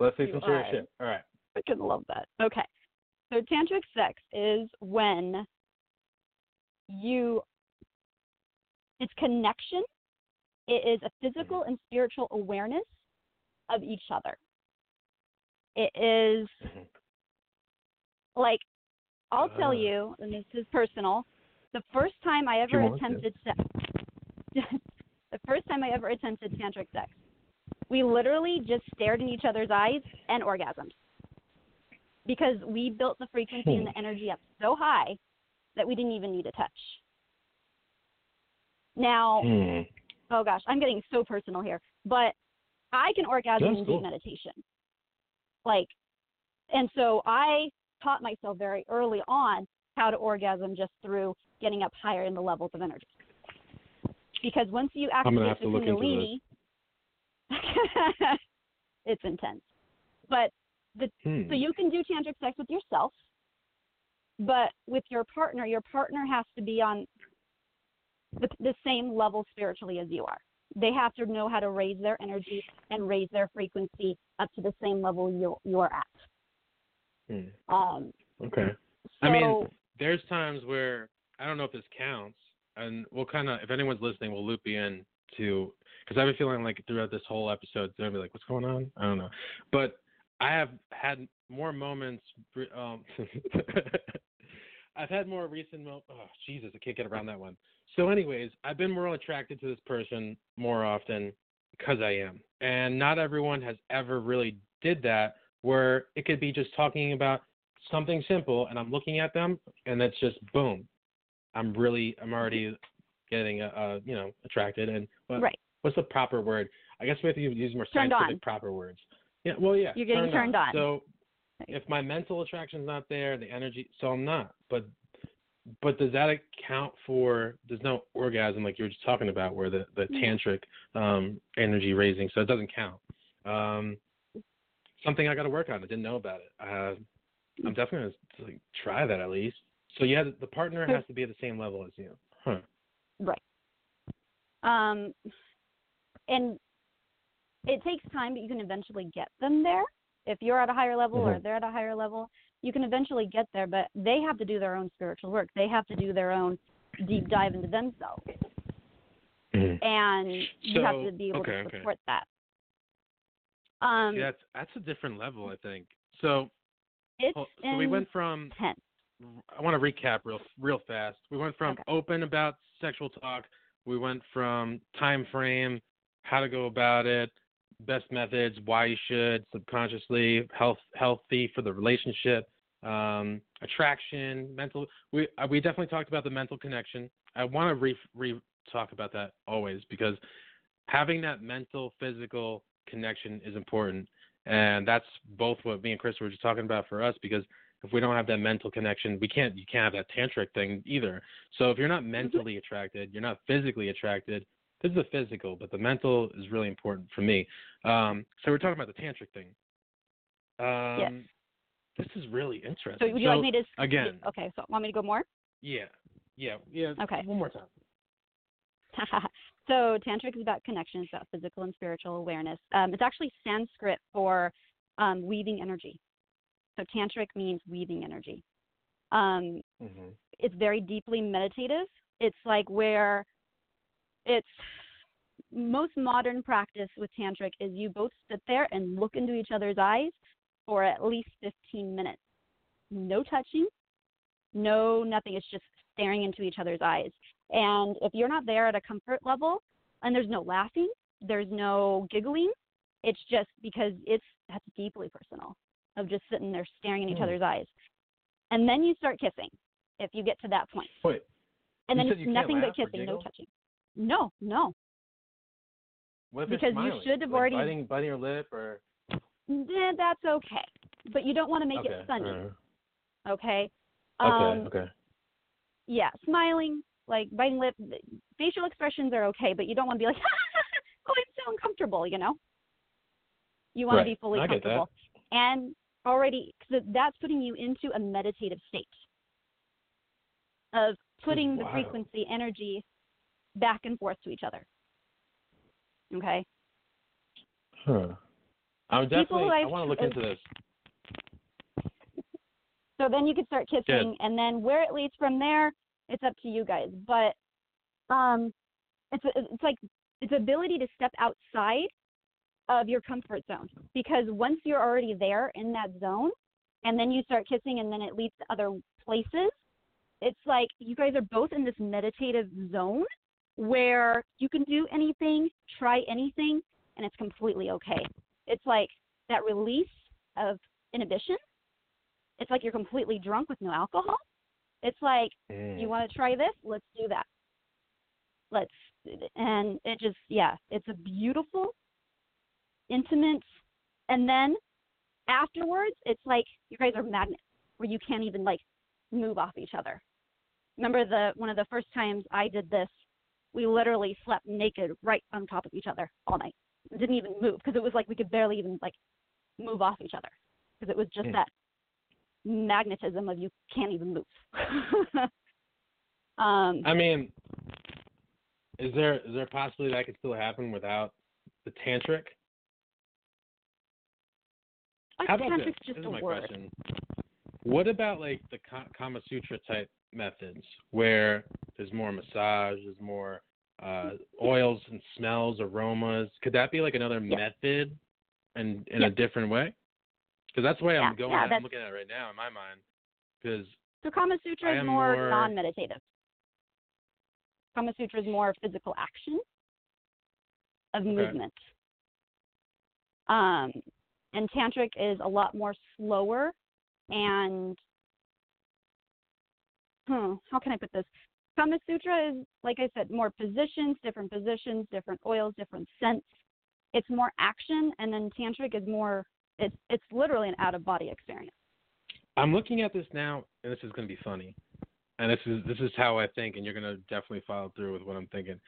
Let's see You some serious shit. All right. I could love that. Okay. So tantric sex is when you it's connection. It is a physical and spiritual awareness of each other. It is Mhm. like I'll tell Ah. you, and this is personal. The first time I ever attempted sex, the first time I ever attempted tantric sex, we literally just stared in each other's eyes and orgasmed because we built the frequency and the energy up so high that we didn't even need to touch. Now, Hmm. oh gosh, I'm getting so personal here, but I can orgasm That's in cool. deep meditation. Like, and so I taught myself very early on how to orgasm just through getting up higher in the levels of energy. Because once you activate the to look into kundalini, it's intense. But the Hmm. so you can do tantric sex with yourself, but with your partner, your partner has to be on the, the same level spiritually as you are. They have to know how to raise their energy and raise their frequency up to the same level you you're at. Hmm. Um, Okay. so, I mean, there's times where I don't know if this counts, and we'll kind of, if anyone's listening, we'll loop you in to, because I have a feeling like throughout this whole episode, they're gonna be like, "What's going on?" I don't know, but I have had more moments. Um, I've had more recent. Mo- oh Jesus, I can't get around that one. So, anyways, I've been more attracted to this person more often because I am, and not everyone has ever really did that. Where it could be just talking about something simple and I'm looking at them and it's just boom. I'm really I'm already getting uh, uh you know attracted and what, right, what's the proper word? I guess we have to use more Turned scientific on. proper words. Yeah, well yeah. You're getting turned on. So if my mental attraction's not there, the energy so I'm not. But but does that account for there's no orgasm like you were just talking about where the, the Mm. tantric um energy raising, so it doesn't count. Um something I got to work on. I didn't know about it. Uh, I'm definitely gonna like, try that at least. So yeah, the, the partner has to be at the same level as you. Huh. right. Um, and it takes time, but you can eventually get them there. If you're at a higher level or Mhm. they're at a higher level, you can eventually get there. But they have to do their own spiritual work. They have to do their own deep dive into themselves, and you have to be able okay, to okay. support that. Um, See, that's that's a different level, I think. So It's so we went from intense. I want to recap real real fast. We went from Okay. open about sexual talk. We went from time frame, how to go about it, best methods, why you should subconsciously health healthy for the relationship, um, attraction, mental. We uh, we definitely talked about the mental connection. I want to re re talk about that always because having that mental physical connection is important, and that's both what me and Chris were just talking about for us because if we don't have that mental connection, we can't you can't have that tantric thing either. So if you're not mentally attracted, you're not physically attracted. This is the physical, but the mental is really important for me. Um, so we're talking about the tantric thing. Um, Yes. This is really interesting. So would you like me to? again? Okay. So want me to go more? Yeah, yeah, yeah. Okay. One more time. so tantric is about connection. It's about physical and spiritual awareness. Um, it's actually Sanskrit for um, weaving energy. So tantric means weaving energy. Um, Mm-hmm. it's very deeply meditative. It's like where it's most modern practice with tantric is you both sit there and look into each other's eyes for at least 15 minutes. No touching, no nothing. It's just staring into each other's eyes. And if you're not there at a comfort level, and there's no laughing, there's no giggling, it's just because it's that's deeply personal of just sitting there staring in each Hmm. other's eyes. And then you start kissing if you get to that point. Wait, And You then it's nothing but kissing, no touching. No, no. what if Because you should have Like already- biting biting your lip or Eh, That's okay. But you don't want to make okay. it funny, alright. okay? Okay, Um, okay. yeah, smiling, like biting lip, facial expressions are okay, but you don't want to be like, oh, I'm so uncomfortable, you know? You want Right. to be fully I get that. comfortable. And already, cause that's putting you into a meditative state of putting the frequency, energy back and forth to each other. Okay? Huh. I'm definitely. I want to look into this. So then you could start kissing, and then where it leads from there, it's up to you guys. But um, it's it's like it's ability to step outside of your comfort zone because once you're already there in that zone, and then you start kissing, and then it leads to other places. It's like you guys are both in this meditative zone where you can do anything, try anything, and it's completely okay. It's like that release of inhibition it's like you're completely drunk with no alcohol. It's like Mm. you want to try this, let's do that. Let's and it just yeah, it's a beautiful, intimate, and then afterwards it's like you guys are magnets where you can't even like move off each other. Remember the one of the first times I did this, we literally slept naked right on top of each other all night. Didn't even move because it was like we could barely even like move off each other because it was just Hmm. that magnetism of you can't even move. um, I mean, is there is there possibly that could still happen without the tantric? I How think about this? just this a is my word. question. What about like the Ka- Kama Sutra type methods where there's more massage, there's more uh, oils and smells, aromas? Could that be like another Yeah. method, and in Yeah. a different way? Because that's the way I'm going. yeah, I'm looking at it right now in my mind. Because So Kama Sutra is more, more- non-meditative. Kama Sutra is more physical action of Okay. movement. Um, and tantric is a lot more slower and hmm, how can I put this? Kama Sutra is, like I said, more positions, different positions, different oils, different scents. It's more action, and then tantric is more. It's it's literally an out of body experience. I'm looking at this now, and this is going to be funny. And this is this is how I think, and you're going to definitely follow through with what I'm thinking.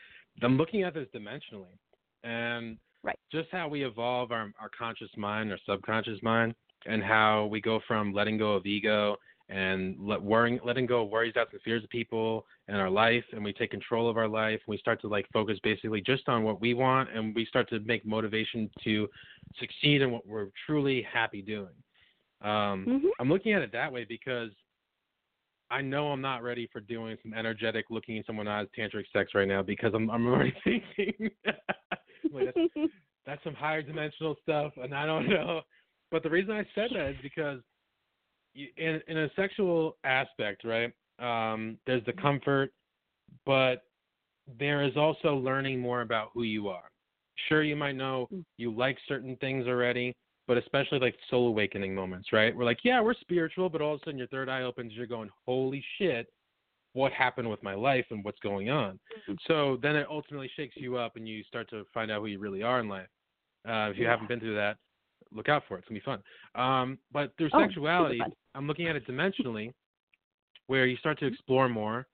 I'm looking at this dimensionally, and Right. just how we evolve our our conscious mind, our subconscious mind, and how we go from letting go of ego and let worrying, letting go of worries, doubts, and fears of people in our life, and we take control of our life. And we start to like focus basically just on what we want, and we start to make motivation to succeed in what we're truly happy doing. Um, hmm I'm looking at it that way because I know I'm not ready for doing some energetic looking in someone's eyes tantric sex right now because I'm I'm already thinking like that's, that's some higher dimensional stuff and I don't know. But the reason I said that is because in in a sexual aspect, right? Um, there's the comfort, but there is also learning more about who you are. Sure, you might know Mm. you like certain things already, but especially like soul awakening moments, right? We're like, yeah, we're spiritual, but all of a sudden your third eye opens, you're going, holy shit, what happened with my life and what's going on? Mm-hmm. So then it ultimately shakes you up and you start to find out who you really are in life. Uh, if you Yeah. haven't been through that, look out for it. It's gonna be fun. Um, but through Oh, sexuality. I'm looking at it dimensionally, where you start to explore more,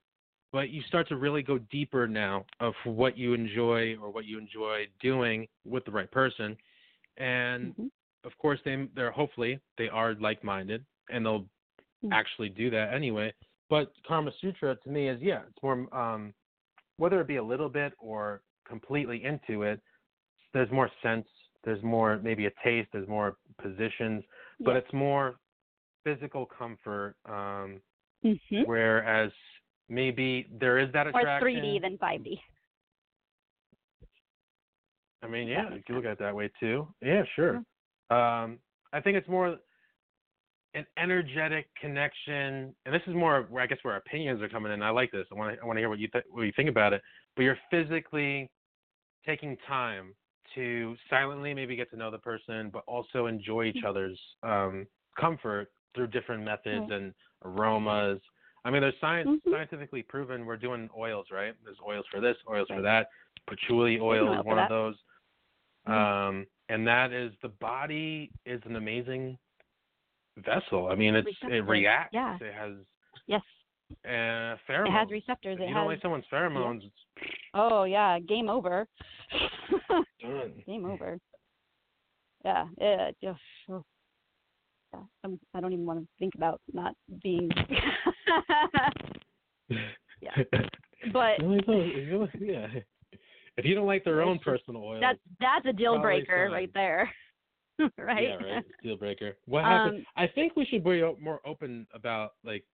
but you start to really go deeper now of what you enjoy or what you enjoy doing with the right person, and Mhm. of course they they're hopefully they are like-minded and they'll Mm. actually do that anyway. But Karma Sutra to me is yeah, it's more um, whether it be a little bit or completely into it. There's more sense. There's more maybe a taste. There's more positions, but Yeah. it's more physical comfort. Um, Mhm. whereas maybe there is that More attraction. 3D than 5D. I mean, yeah, you can look at it that way too. Yeah, sure. Um, I think it's more an energetic connection, and this is more where I guess where opinions are coming in. I like this. I want to I want to hear what you th- what you think about it. But you're physically taking time to silently maybe get to know the person, but also enjoy each Mm-hmm. other's um, comfort through different methods and aromas. I mean, there's science Mhm. scientifically proven we're doing oils, right? There's oils for this, oils for that. Patchouli oil is one of those. Mhm. Um, and that is the body is an amazing vessel. I mean, it's it reacts. yeah. It has Yes. uh, pheromones. It has receptors. If It you don't like someone's pheromones, it's Oh yeah, game over. done. game over. Yeah. Yeah. Just. oh. Yeah. I'm, I don't even want to think about not being. Yeah. But- You don't like those- if you don't- yeah. If you don't like their own personal oil, that's that's a deal breaker right there. right. Yeah, right. Deal breaker. What happened? Um, I think we should be more open about like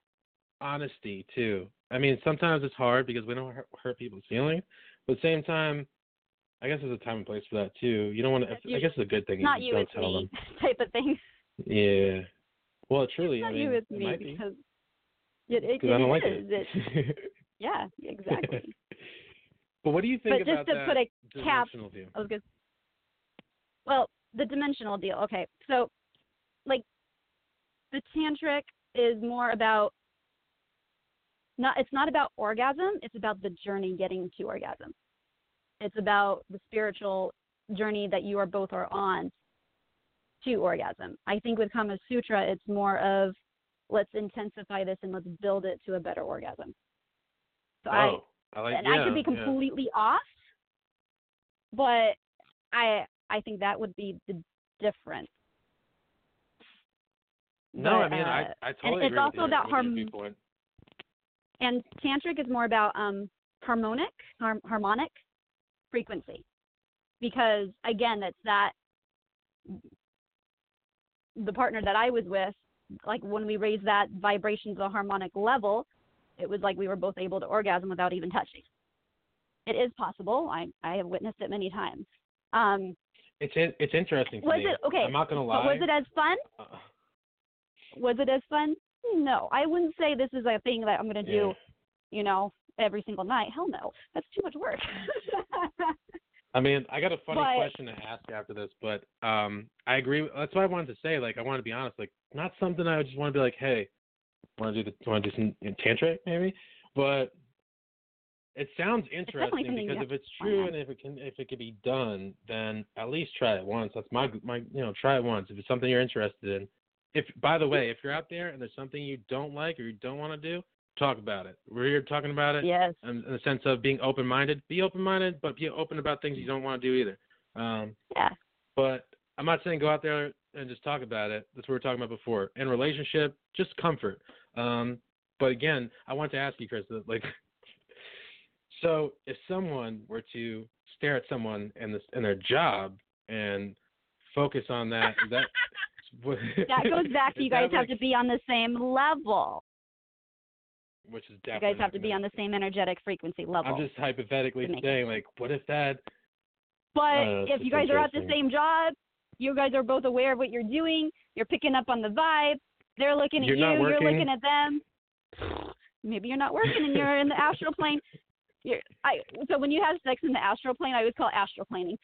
honesty too. I mean, sometimes it's hard because we don't hurt, hurt people's feelings, but at the same time, I guess there's a time and place for that too. You don't want to. I guess it's a good thing. not you you, don't it's me type of thing. Yeah. Well, truly, not I mean, you, it's it me might be because it, it, because I don't like is. it. It- yeah, exactly. but what do you think but just to that put a cap dimensional view? I was good. Well, the dimensional deal. Okay, so like the tantric is more about not. It's not about orgasm. It's about the journey getting to orgasm. It's about the spiritual journey that you are both are on to orgasm. I think with Kama Sutra, it's more of let's intensify this and let's build it to a better orgasm. So I oh, I like. and yeah, I could be yeah. completely off, but I I think that would be the difference. No, But, I mean, I uh, I totally it's agree also about with your harm- viewpoint. And tantric is more about um harmonic har- harmonic frequency, because again, it's that the partner that I was with, like when we raised that vibration to a harmonic level, it was like we were both able to orgasm without even touching. It is possible. I I have witnessed it many times. Um, It's in, it's interesting to Was me. it- okay, I'm not gonna lie. was it as fun? Uh, Was it as fun? No, I wouldn't say this is a thing that I'm going to do, yeah. you know, every single night. Hell no, that's too much work. I mean, I got a funny But- question to ask after this, but um, I agree. That's what I wanted to say. Like, I want to be honest. Like, not something I would just want to be like, hey, want to do the want to do some you know, tantric maybe, but it sounds interesting because if it's true and if it can if it can be done, then at least try it once. That's my my you know try it once if it's something you're interested in. If by the way, if you're out there and there's something you don't like or you don't want to do, talk about it. We're here talking about it yes. in, in the sense of being open minded. Be open minded, but be open about things you don't want to do either. Um, Yeah. but I'm not saying go out there and just talk about it. That's what we were talking about before. In relationship, just comfort. Um, but again, I want to ask you, Chris, like, so if someone were to stare at someone in this in their job and focus on that, is that That goes back to you guys have to be on the same level. which is definitely. You guys have to be on the same energetic frequency level. I'm just hypothetically saying, like, what if that But Uh, if you guys are at the same job, you guys are both aware of what you're doing, you're picking up on the vibe, They're looking at You're you. You're looking at them. Maybe you're not working and you're in the astral plane. You're, I so when you have sex in the astral plane, I always call it astral planing.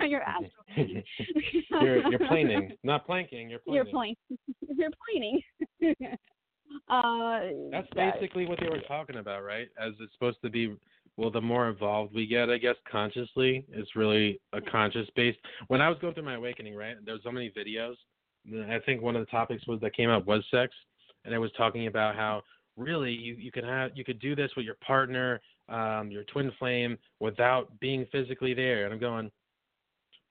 you're astral planing. you're you're planing, not planking. You're planing. You're. You're planing. uh, That's that- basically what they were talking about, right? As it's supposed to be. Well, the more involved we get, I guess, consciously, it's really a conscious based. When I was going through my awakening, right, there was so many videos. I think one of the topics was that came up was sex, and it was talking about how really you you could have you could do this with your partner, um, your twin flame, without being physically there. And I'm going,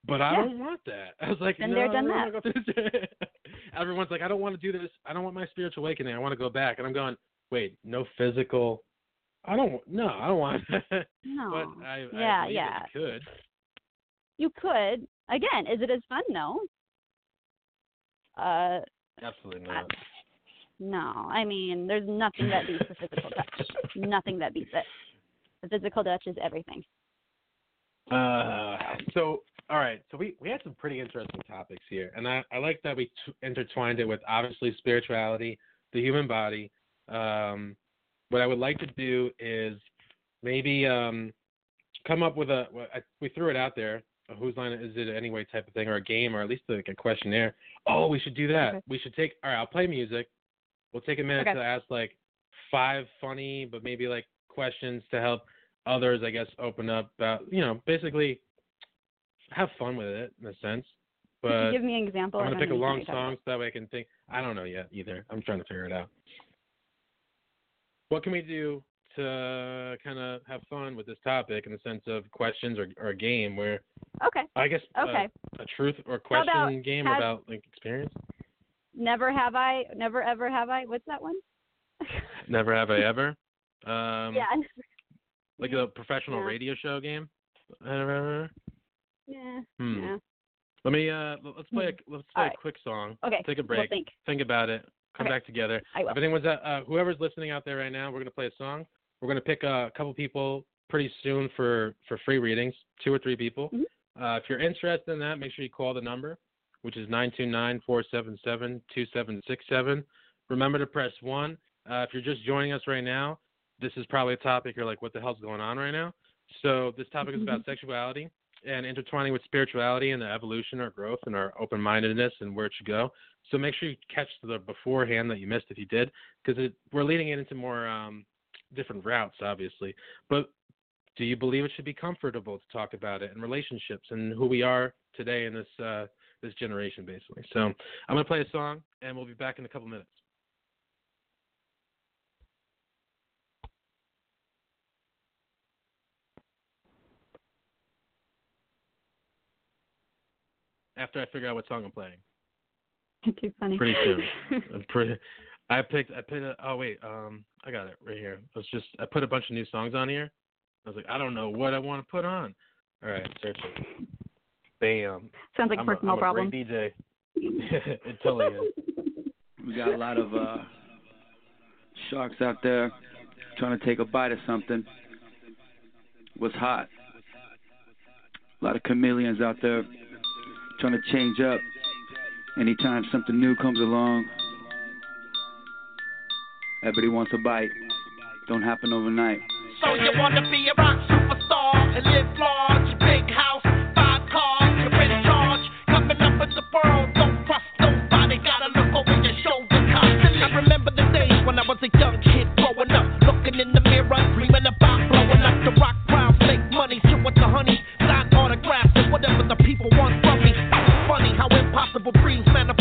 but I Yeah. don't want that. I was like, Been no, there, I done go. Everyone's like, I don't want to do this. I don't want my spiritual awakening. I want to go back. And I'm going, wait, no physical. I don't. No, I don't want. that. No. but I, I yeah, believe yeah. you could. You could. Again, is it as fun? No. Uh, Absolutely I- not. No. I mean, there's nothing that beats the physical touch. nothing that beats it. The physical touch is everything. Uh, so all right, so we we had some pretty interesting topics here, and I I like that we t- intertwined it with obviously spirituality, the human body. Um, what I would like to do is maybe um come up with a we threw it out there. A whose line is it anyway type of thing, or a game, or at least like a questionnaire. Oh, we should do that. Okay. We should take. All right, I'll play music. We'll take a minute Okay. to ask like five funny, but maybe like questions to help others, I guess, open up about, you know, basically have fun with it in a sense. But give me an example. I'm gonna pick a long what you're talking song so that way I can think. I don't know yet either. I'm trying to figure it out. What can we do to kind of have fun with this topic in the sense of questions or, or a game where. Okay. I guess uh, Okay. a truth or question game has- about like experience? Never have I. Never ever have I. What's that one? Never have I ever. Um, yeah. like a professional Yeah. radio show game. Never. Yeah. Hmm. Yeah. Let me uh let's play a let's play Alright. a quick song. Okay. Take a We'll break. think. Think about it. Come Okay. back together. I will. If anyone's at, uh, whoever's listening out there right now, we're gonna play a song. We're gonna pick a couple people pretty soon for for free readings, two or three people. Mhm. Uh, if you're interested in that, make sure you call the number, which is nine two nine four seven seven two seven six seven. Remember to press one. Uh, if you're just joining us right now, this is probably a topic you're like, what the hell's going on right now? So this topic is about sexuality and intertwining with spirituality and the evolution or growth and our open mindedness and where it should go. So make sure you catch the beforehand that you missed if you did, because we're leading it into more um, different routes, obviously. But do you believe it should be comfortable to talk about it in relationships and who we are today in this uh, this generation, basically? So I'm gonna play a song, and we'll be back in a couple minutes. After I figure out what song I'm playing. Too funny. Pretty soon. Pretty. I picked. I picked. A, oh wait. Um, I got it right here. Let's just. I put a bunch of new songs on here. I was like, I don't know what I want to put on. All right, search it. Bam. Sounds like I'm personal a, I'm problem. a great DJ. it totally is. We got a lot of uh, sharks out there trying to take a bite of something. What's hot? A lot of chameleons out there trying to change up. Anytime something new comes along, everybody wants a bite. Don't happen overnight. So you wanna be a rock superstar and live was a young kid growing up, looking in the mirror, dreaming about blowing up the rock crowd, make money, chill with the honey, sign autographs and whatever the people want from me. Funny how impossible dreams manifest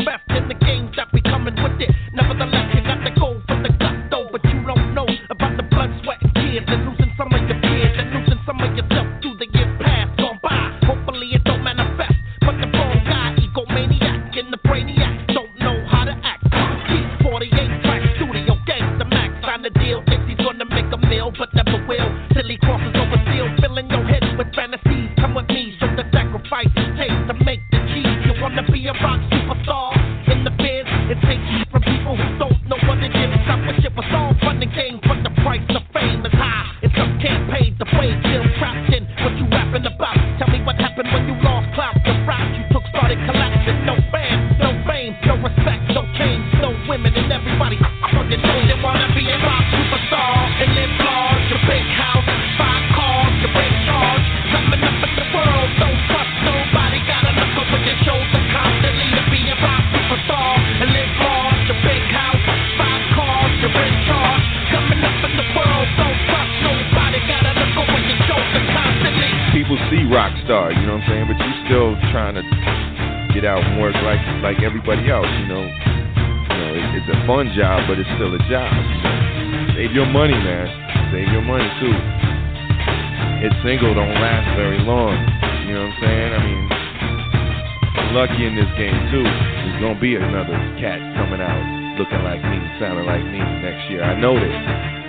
gonna be another cat coming out looking like me, sounding like me next year. I know this.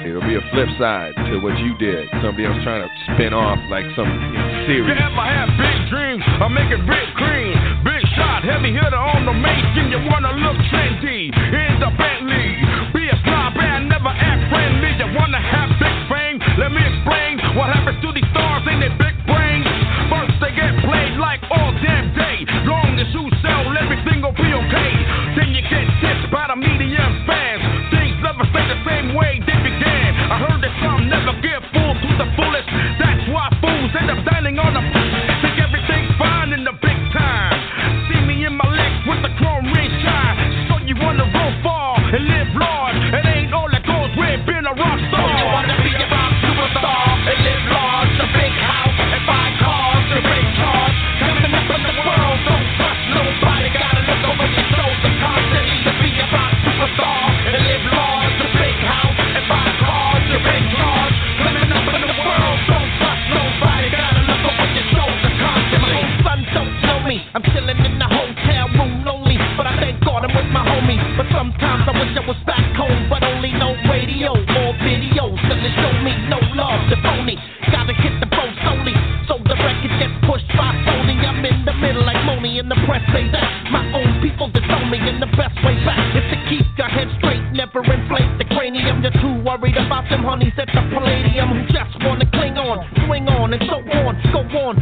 It'll be a flip side to what you did. Somebody else trying to spin off like some you know, series. Yeah, I have big dreams. I make it big clean. Big shot, heavy hitter on the making. You wanna look best way back is to keep your head straight, never inflate the cranium. You're too worried about them honeys at the Palladium. Who just wanna cling on, swing on, and so on, go on,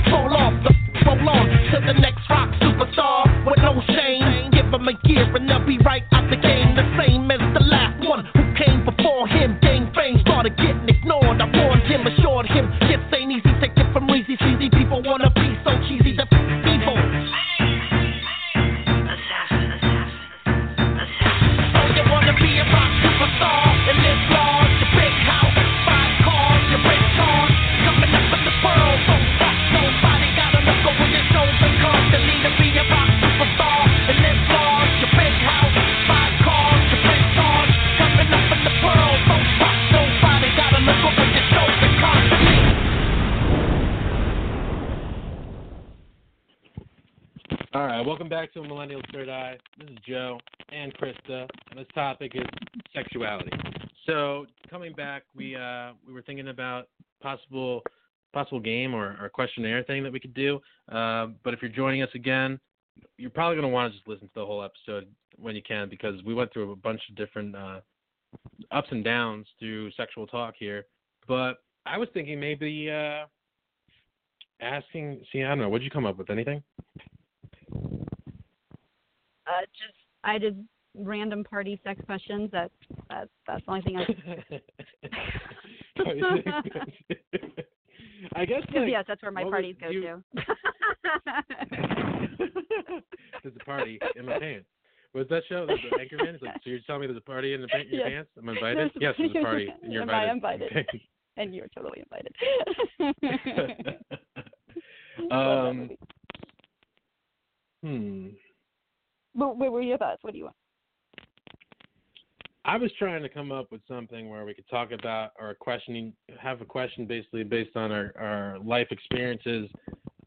Krista, and this topic is sexuality. So, coming back, we uh, we were thinking about possible possible game or, or questionnaire thing that we could do. Uh, but if you're joining us again, you're probably going to want to just listen to the whole episode when you can because we went through a bunch of different uh, ups and downs through sexual talk here. But I was thinking maybe uh, asking. See, I don't know. What'd you come up with? Anything? Uh, just I did random party sex questions. That that that's the only thing I. I guess like, yes, that's where my parties go you- to. there's a party in my pants. Was that show? There's an Anchorman. It's like, so you're telling me there's a party in, the pa- your Yes. pants? I'm invited. Yes, there's a party, and you're Am I invited. invited? and you're totally invited. Um. Hmm. What were your thoughts? What do you want? I was trying to come up with something where we could talk about or questioning, have a question basically based on our, our life experiences,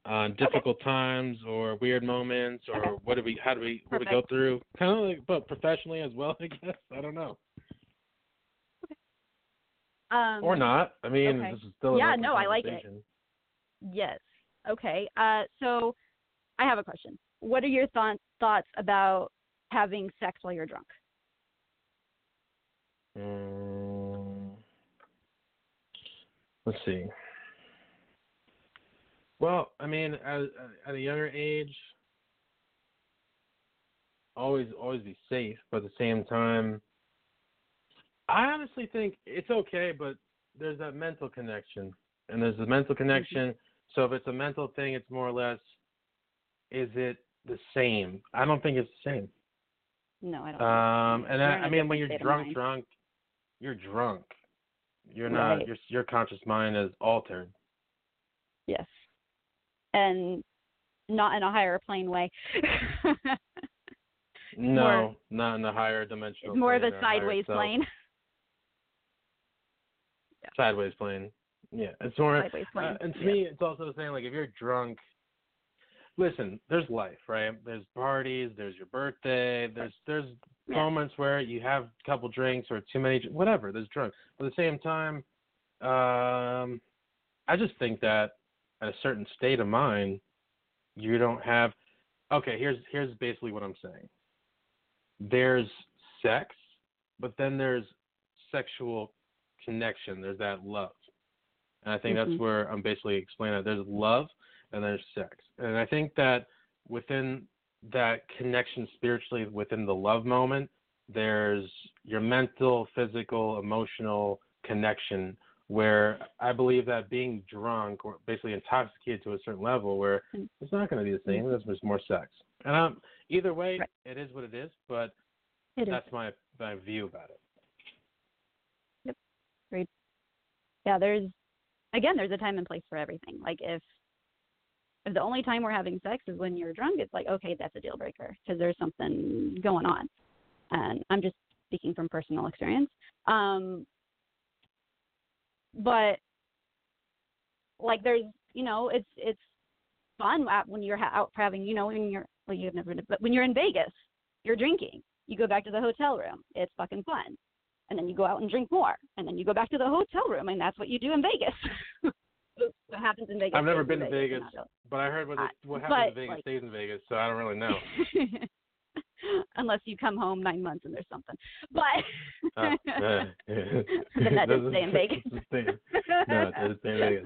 on difficult times or weird moments, or Okay. what do we, how do we, what do we go through? Kind of like, but professionally as well, I guess. I don't know, Um, or not. I mean, okay. this is still Yeah, no, I like it. Yes. Okay. Uh, so I have a question. What are your th- thoughts about having sex while you're drunk? Mm, let's see. Well, I mean, at, at a younger age, always always be safe, but at the same time, I honestly think it's okay, but there's that mental connection, and there's the mental connection. So if it's a mental thing, it's more or less, is it the same? I don't think it's the same. No, I don't. Um, and I, a I mean, when you're drunk, drunk, you're drunk. You're not. Right. Your your conscious mind is altered. Yes. And not in a higher plane way. No, more- not in the higher dimensional. it's more a sideways plane. Sideways plane. Yeah, it's more. Sideways plane. Uh, and to yeah. me, it's also saying like if you're drunk, listen, there's life, right? There's parties, there's your birthday, there's there's Yeah. moments where you have a couple drinks or too many, whatever. There's drunk. But at the same time, um, I just think that at a certain state of mind, you don't have. Okay, here's here's basically what I'm saying. There's sex, but then there's sexual connection. There's that love. And I think Mhm. that's where I'm basically explaining that there's love and there's sex. And I think that within that connection spiritually within the love moment, there's your mental, physical, emotional connection where I believe that being drunk or basically intoxicated to a certain level where Mm. it's not going to be the same. There's just more sex. And um, either way, Right. it is what it is, but It is. that's my, my view about it. yeah, there's again, there's a time and place for everything. Like if the only time we're having sex is when you're drunk, it's like okay, that's a deal breaker because there's something going on. And I'm just speaking from personal experience. Um, but like there's you know it's it's fun when you're out having you know when you're well you've never been but when you're in Vegas you're drinking you go back to the hotel room it's fucking fun and then you go out and drink more and then you go back to the hotel room and that's what you do in Vegas what happens in Vegas I've never been to Vegas, really. but I heard what, what happens in Vegas like- stays in Vegas, so I don't really know. unless you come home nine months and there's something but Uh, uh, then that doesn't stay in Vegas. Stay- No, it doesn't stay in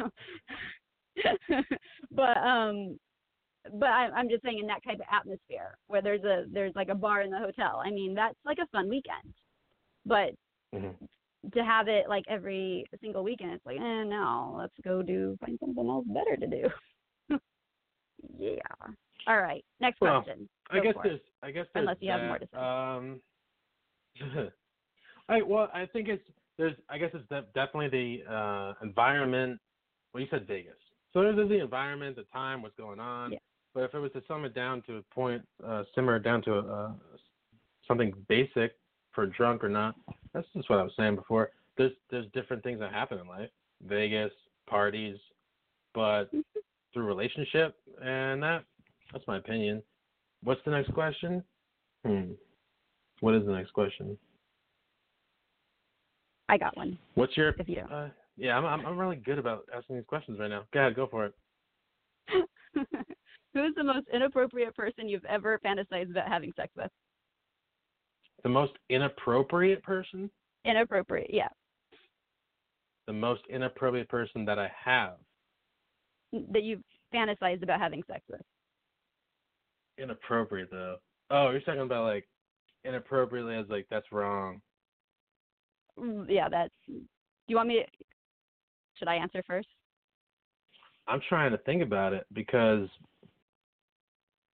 Vegas. but um but I, I'm just saying in that type of atmosphere where there's a there's like a bar in the hotel. I mean that's like a fun weekend, but Mhm. To have it like every single weekend, it's like eh no, let's go do find something else better to do. yeah. All right. Next Well, question. I guess it. there's, I guess there's Unless you have more to say. Um, I well, I think it's there's, I guess it's de- definitely the uh, environment. Well, you said Vegas, so there's the environment, the time, what's going on. Yeah. But if it was to sum it down to a point, uh, simmer it down to uh, something basic for drunk or not, that's just what I was saying before. There's there's different things that happen in life, Vegas parties, but through relationship and that. That's my opinion. What's the next question? Hmm. What is the next question? I got one. What's your? If you don't. Uh, yeah, I'm, I'm I'm really good about asking these questions right now. Go ahead, go for it. Who's the most inappropriate person you've ever fantasized about having sex with? The most inappropriate person. Inappropriate, yeah. The most inappropriate person that I have. That you've fantasized about having sex with. Inappropriate though. Oh, you're talking about like inappropriately as like that's wrong. Mm, Yeah, that's. Do you want me to? Should I answer first? I'm trying to think about it because.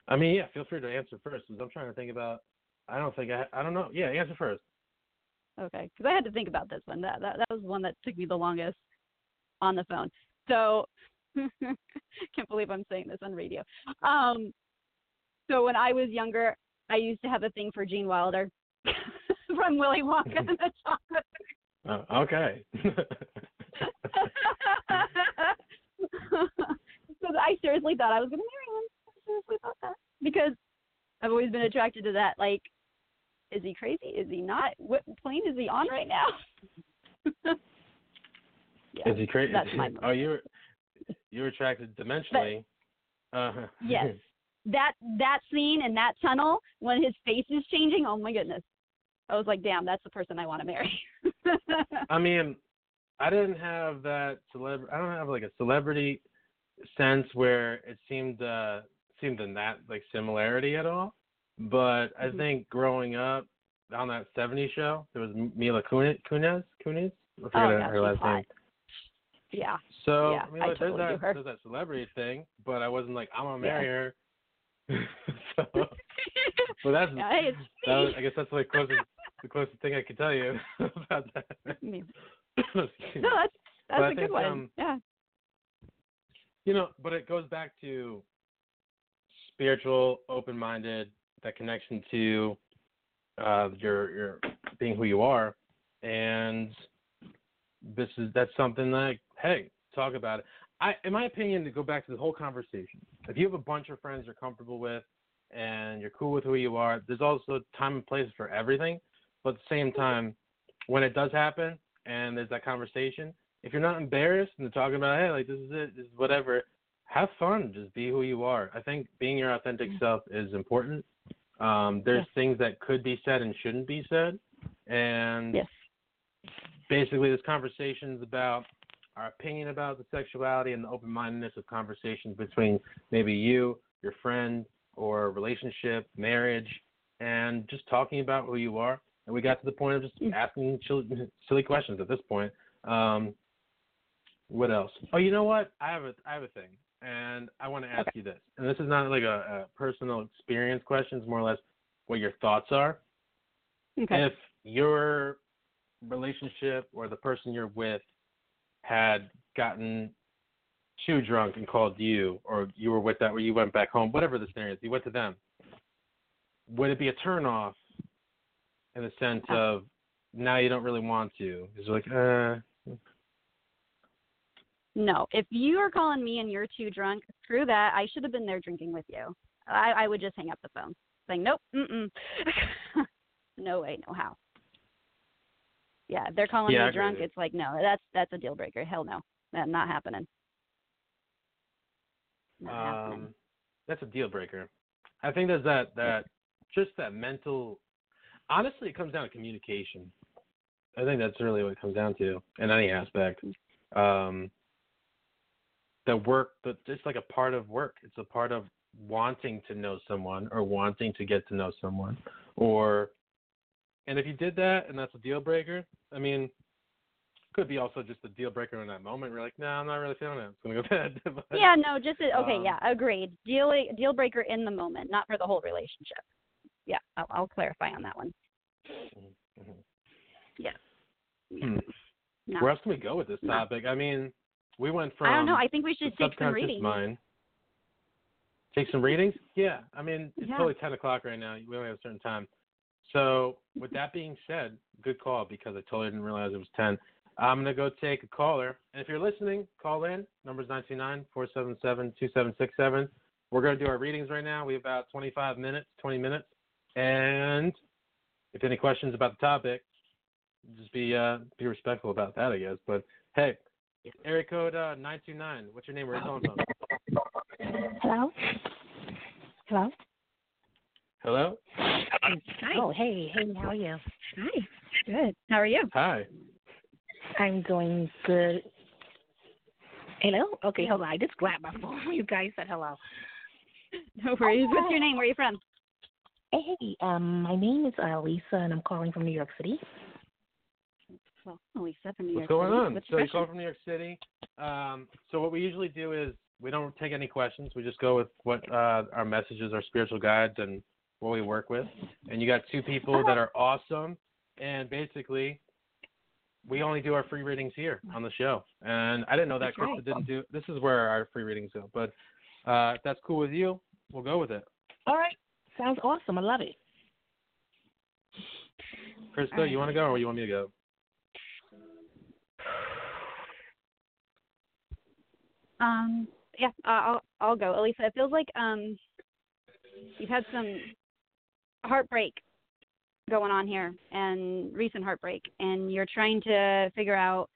I mean, yeah, feel free to answer first. 'cause I'm trying to think about. I don't think I. I don't know. Yeah, answer first. Okay, because I had to think about this one. That, that that was one that took me the longest on the phone. So can't believe I'm saying this on radio. Um, so when I was younger, I used to have a thing for Gene Wilder from Willy Wonka and the Chocolate. Oh, okay. so I seriously thought I was gonna marry him. I seriously thought that because I've always been attracted to that. Like, is he crazy? Is he not? What plane is he on right now? yeah, Is he crazy? That's my oh, you're you're attracted dimensionally. uh-huh. yes. That that scene in that tunnel when his face is changing. Oh my goodness. I was like, damn, that's the person I want to marry. I mean, I didn't have that celeb. I don't have like a celebrity sense where it seemed uh seemed in that like similarity at all. But I Mhm. think growing up on that '70s show, there was Mila Kunis. Kunis. Kunis. I forget Oh, her- yeah, her last hot. name. yeah. So Yeah, I mean, I like, totally do there's her. that there's that celebrity thing, but I wasn't like I'm gonna Yeah. marry her. so, well, that's yeah, that was. I guess that's the closest the closest thing I could tell you about that. No, that's that's But I a good one. um, yeah. You know, but it goes back to spiritual, open-minded, that connection to uh, your your being who you are, and this is that's something like, hey, talk about it. I, in my opinion, to go back to the whole conversation, if you have a bunch of friends you're comfortable with, and you're cool with who you are, there's also time and place for everything. But at the same time, when it does happen and there's that conversation, if you're not embarrassed and they're talking about, hey, like this is it, this is whatever, have fun. Just be who you are. I think being your authentic self is important. Um, there's Yes. things that could be said and shouldn't be said, and Yes. basically this conversation is about our opinion about the sexuality and the open-mindedness of conversations between maybe you, your friend, or relationship, marriage, and just talking about who you are. And we got to the point of just asking silly, silly questions at this point. Um, what else? Oh, you know what? I have a I have a thing, and I want to ask you this. And this is not like a, a personal experience question. It's more or less what your thoughts are. Okay. If your relationship or the person you're with had gotten too drunk and called you, or you were with that, where you went back home, whatever the scenario is, you went to them. Would it be a turnoff in the sense of now you don't really want to? Is it like, uh, No, if you are calling me and you're too drunk, screw that. I should have been there drinking with you. I, I would just hang up the phone, saying, nope, mm-mm. no way, no how. Yeah, if they're calling Yeah, me drunk, it's like, no, that's that's a deal breaker. Hell no, that not happening. Not happening. um, that's a deal breaker. I think there's that that just that mental. Honestly, it comes down to communication. I think that's really what it comes down to in any aspect. Um, the work, but it's like a part of work. It's a part of wanting to know someone or wanting to get to know someone, or and if you did that and that's a deal breaker, I mean, could be also just a deal breaker in that moment. you're like, no, nah, I'm not really feeling it. It's gonna go bad. But, Yeah, no, just a, okay, um, yeah, agreed. Deal deal breaker in the moment, not for the whole relationship. Yeah, I'll, I'll clarify on that one. mhm. Yeah. Hmm. No. Where else can we go with this No. topic? I mean, we went from I don't know. I think we should take some readings. mind. Take some readings? Yeah. I mean, it's Yeah. totally 10 o'clock right now. We only have a certain time. So, with that being said, good call because I totally didn't realize it was 10. I'm going to go take a caller. And if you're listening, call in. Number's 929 477 2767. We're going to do our readings right now. We have about 25 minutes, 20 minutes. And if any questions about the topic, just be uh, be respectful about that, I guess. But hey, area code uh, 929. What's your name? Where are you calling from? Hello? Hello? Hello? Hi. Oh, hey, hey, how are you? Hi. Good. How are you? Hi. I'm doing good. Hello? Okay, hold on. I just grabbed my phone. You guys said hello. No worries. What's your name? Where are you from? Hey, um, my name is uh, Lisa, and I'm calling from New York City. Well, Lisa from New What's York going City. on? What's So you call from New York City. Um, so what we usually do is we don't take any questions. We just go with what uh, our messages, our spiritual guides, and what we work with. And you got two people that are awesome. And basically, we only do our free readings here on the show. And I didn't know that Krista right. didn't do. This is where our free readings go. But uh, if that's cool with you, we'll go with it. All right. Sounds awesome. I love it. Krista, you want to go or you want me to go? Um, yeah, I'll I'll go. Elisa, it feels like um you've had some heartbreak going on here and recent heartbreak and you're trying to figure out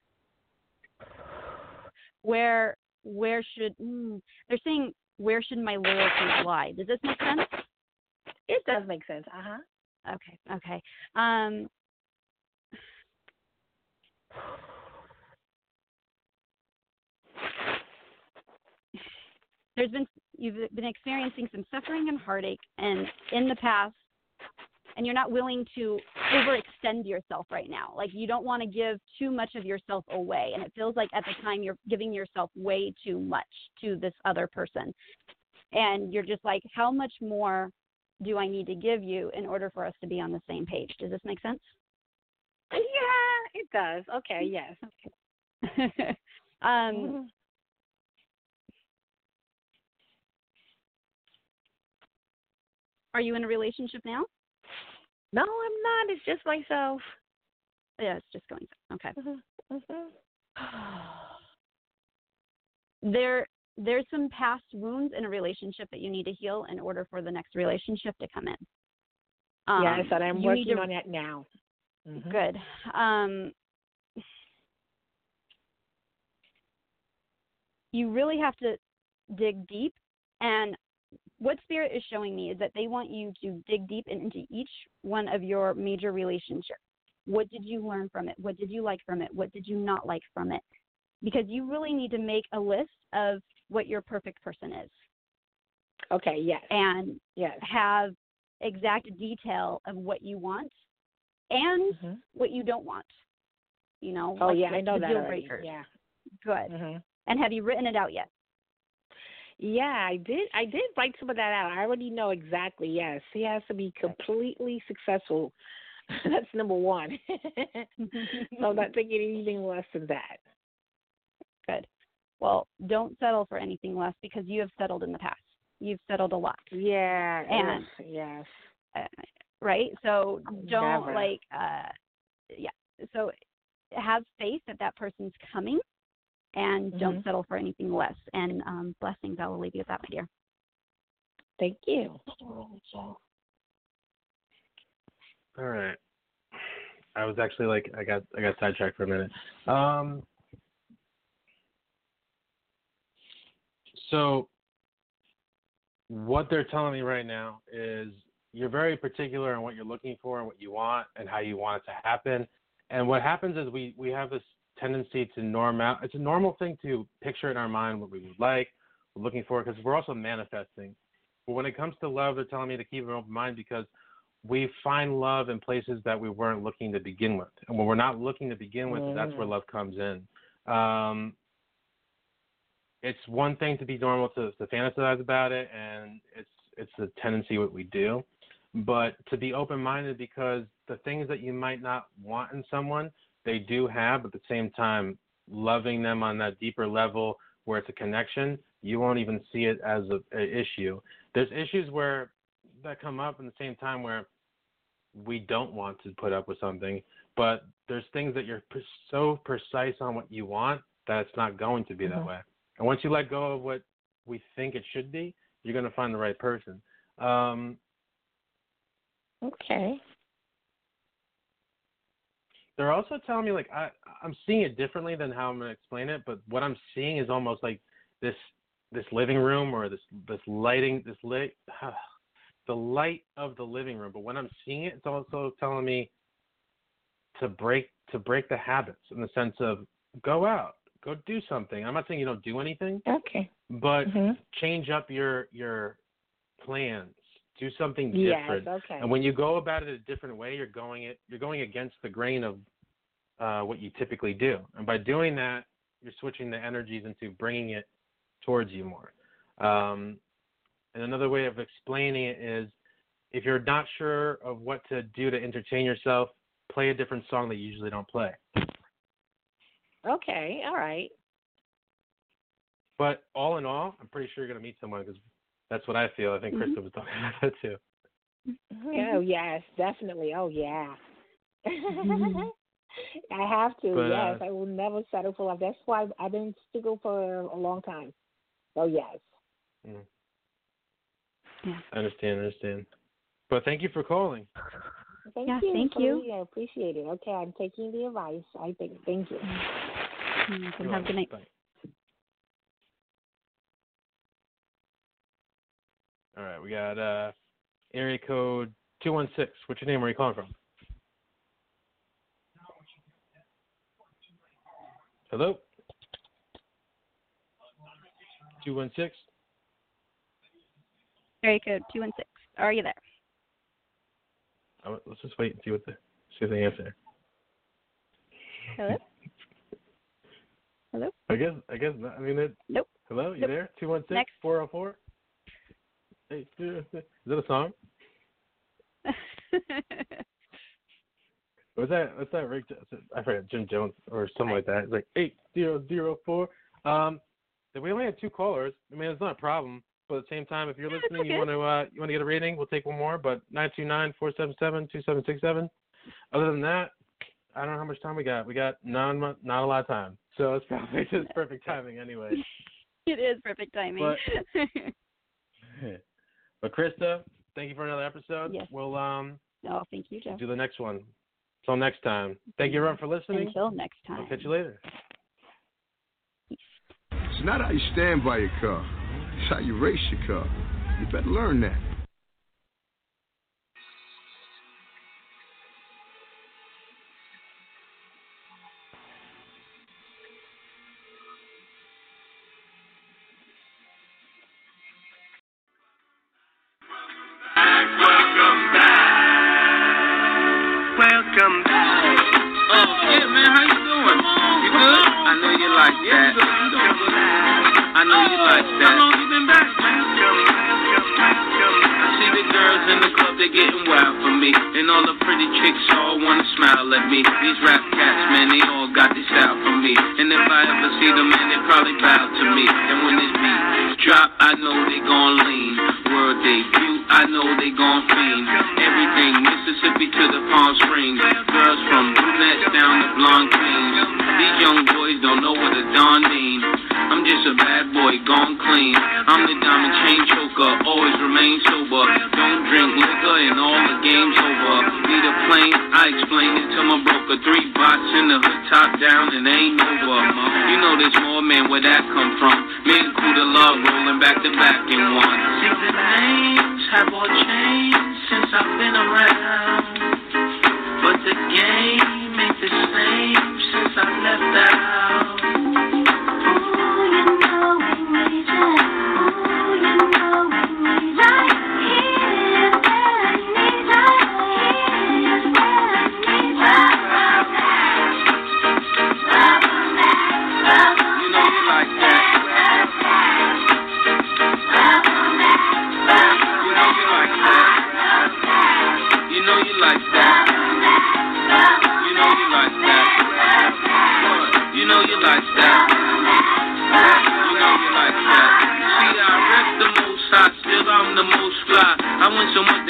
where where should mm, they're saying where should my loyalties lie? Does this make sense? It does make sense. Uh huh. Okay, okay. Um there's been you've been experiencing some suffering and heartache and in the past and you're not willing to overextend yourself right now. Like you don't want to give too much of yourself away and it feels like at the time you're giving yourself way too much to this other person. And you're just like how much more do i need to give you in order for us to be on the same page? Does this make sense? Yeah, it does. Okay, yes. um Are you in a relationship now? No, I'm not. It's just myself. Yeah, it's just going. Okay. Mm-hmm. there there's some past wounds in a relationship that you need to heal in order for the next relationship to come in. Um, yes, and I'm working to- on that now. Mhm. Good. Um, you really have to dig deep, and what Spirit is showing me is that they want you to dig deep into each one of your major relationships. What did you learn from it? What did you like from it? What did you not like from it? Because you really need to make a list of what your perfect person is Okay. Yes. and Yes. have exact detail of what you want and Mhm. what you don't want. You know, Oh like yeah, the, I know that deal already. Yeah. Good. hmm And have you written it out yet? Yeah, I did. I did write some of that out. I already know exactly. Yes, he has to be completely successful. That's number one. so I'm not thinking anything less than that. Good. Well, don't settle for anything less because you have settled in the past. You've settled a lot, Yeah. And- yes. uh, right? So don't Never. like, uh, yeah. So have faith that that person's coming, and don't Mhm. settle for anything less. And um, blessings. I will leave you with that, my dear. Thank you. All right. I was actually like I got I got sidetracked for a minute. Um so what they're telling me right now is you're very particular on what you're looking for and what you want and how you want it to happen. And what happens is we we have this tendency to norm out. It's a normal thing to picture in our mind what we would like, we're looking for, because we're also manifesting. But when it comes to love, they're telling me to keep an open mind because we find love in places that we weren't looking to begin with. And when we're not looking to begin with, that's where Mm. love comes in. Um, it's one thing to be normal to, to fantasize about it, and it's it's a tendency what we do. But to be open minded because the things that you might not want in someone, they do have. But at the same time, loving them on that deeper level where it's a connection, you won't even see it as a, a issue. There's issues where that come up in the same time where we don't want to put up with something, but there's things that you're pre- so precise on what you want that it's not going to be that Mhm. way. And once you let go of what we think it should be, you're going to find the right person. Um, Okay. They're also telling me like I I'm seeing it differently than how I'm gonna explain it, but what I'm seeing is almost like this this living room or this this lighting this light the light of the living room. But when I'm seeing it, it's also telling me to break to break the habits in the sense of go out, go do something. I'm not saying you don't do anything, Okay. but Mhm. change up your your plans. Do something different. Yes. Okay. And when you go about it a different way, you're going it you're going against the grain of uh, what you typically do. And by doing that, you're switching the energies into bringing it towards you more. Um, and another way of explaining it is, if you're not sure of what to do to entertain yourself, play a different song that you usually don't play. Okay. All right. But all in all, I'm pretty sure you're gonna meet someone because that's what I feel. I think Mhm. Krista was talking about that too. Oh yes, definitely. Oh yeah. I have to. But, yes, uh, I will never settle for love. That's why I've been single for a long time. Oh yes. Mm. Yeah. I understand, I understand. But thank you for calling. Thank Yeah, you. thank you. I appreciate it. Okay, I'm taking the advice. I think. Thank you. You can You're have a good night. Bye. All right, we got uh, area code two one six. What's your name? Where are you calling from? Hello. Two one six. Area code two one six. Are you there? Oh, let's just wait and see what the see what they answer. Hello. Hello. I guess I guess not. I mean, it, Nope. hello, you Nope. there? Two one six four zero four. Hey, is that a song? Was that what's that Rick? I forgot Jim Jones or something like that. It's like eight zero zero four. Um, we only had two callers. I mean, it's not a problem, but at the same time, if you're listening, you want to uh, you want to get a rating, we'll take one more. But nine two nine four seven seven two seven six seven. Other than that, I don't know how much time we got. We got non not a lot of time, so it's probably just perfect timing anyway. It is perfect timing. but Krista, thank you for another episode. Yes. We'll um oh, thank you, Joe. do the next one. Until next time. Thank you everyone for listening. Until next time. I'll catch you later. It's not how you stand by your car. It's how you race your car. You better learn that. Man, where that come from? Me and Cudda Love rolling back to back in one. See the names have all changed since I've been around. But the game ain't the same since I left out. You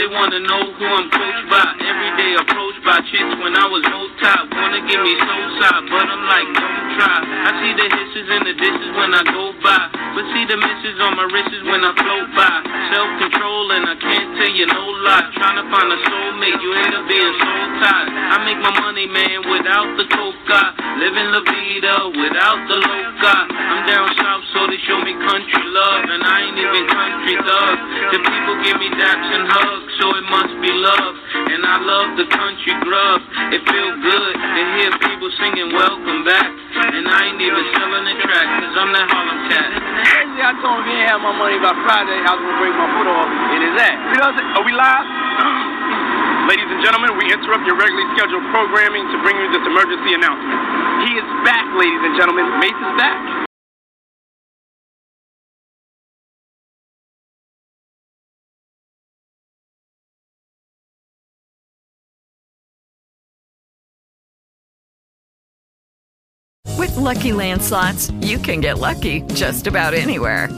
they wanna know who I'm coached by. Money by Friday. I was gonna break my foot off in his ass. You know what I'm saying? Are we live? Ladies and gentlemen, we interrupt your regularly scheduled programming to bring you this emergency announcement. He is back, ladies and gentlemen. Mase is back. With Lucky Land slots, you can get lucky just about anywhere.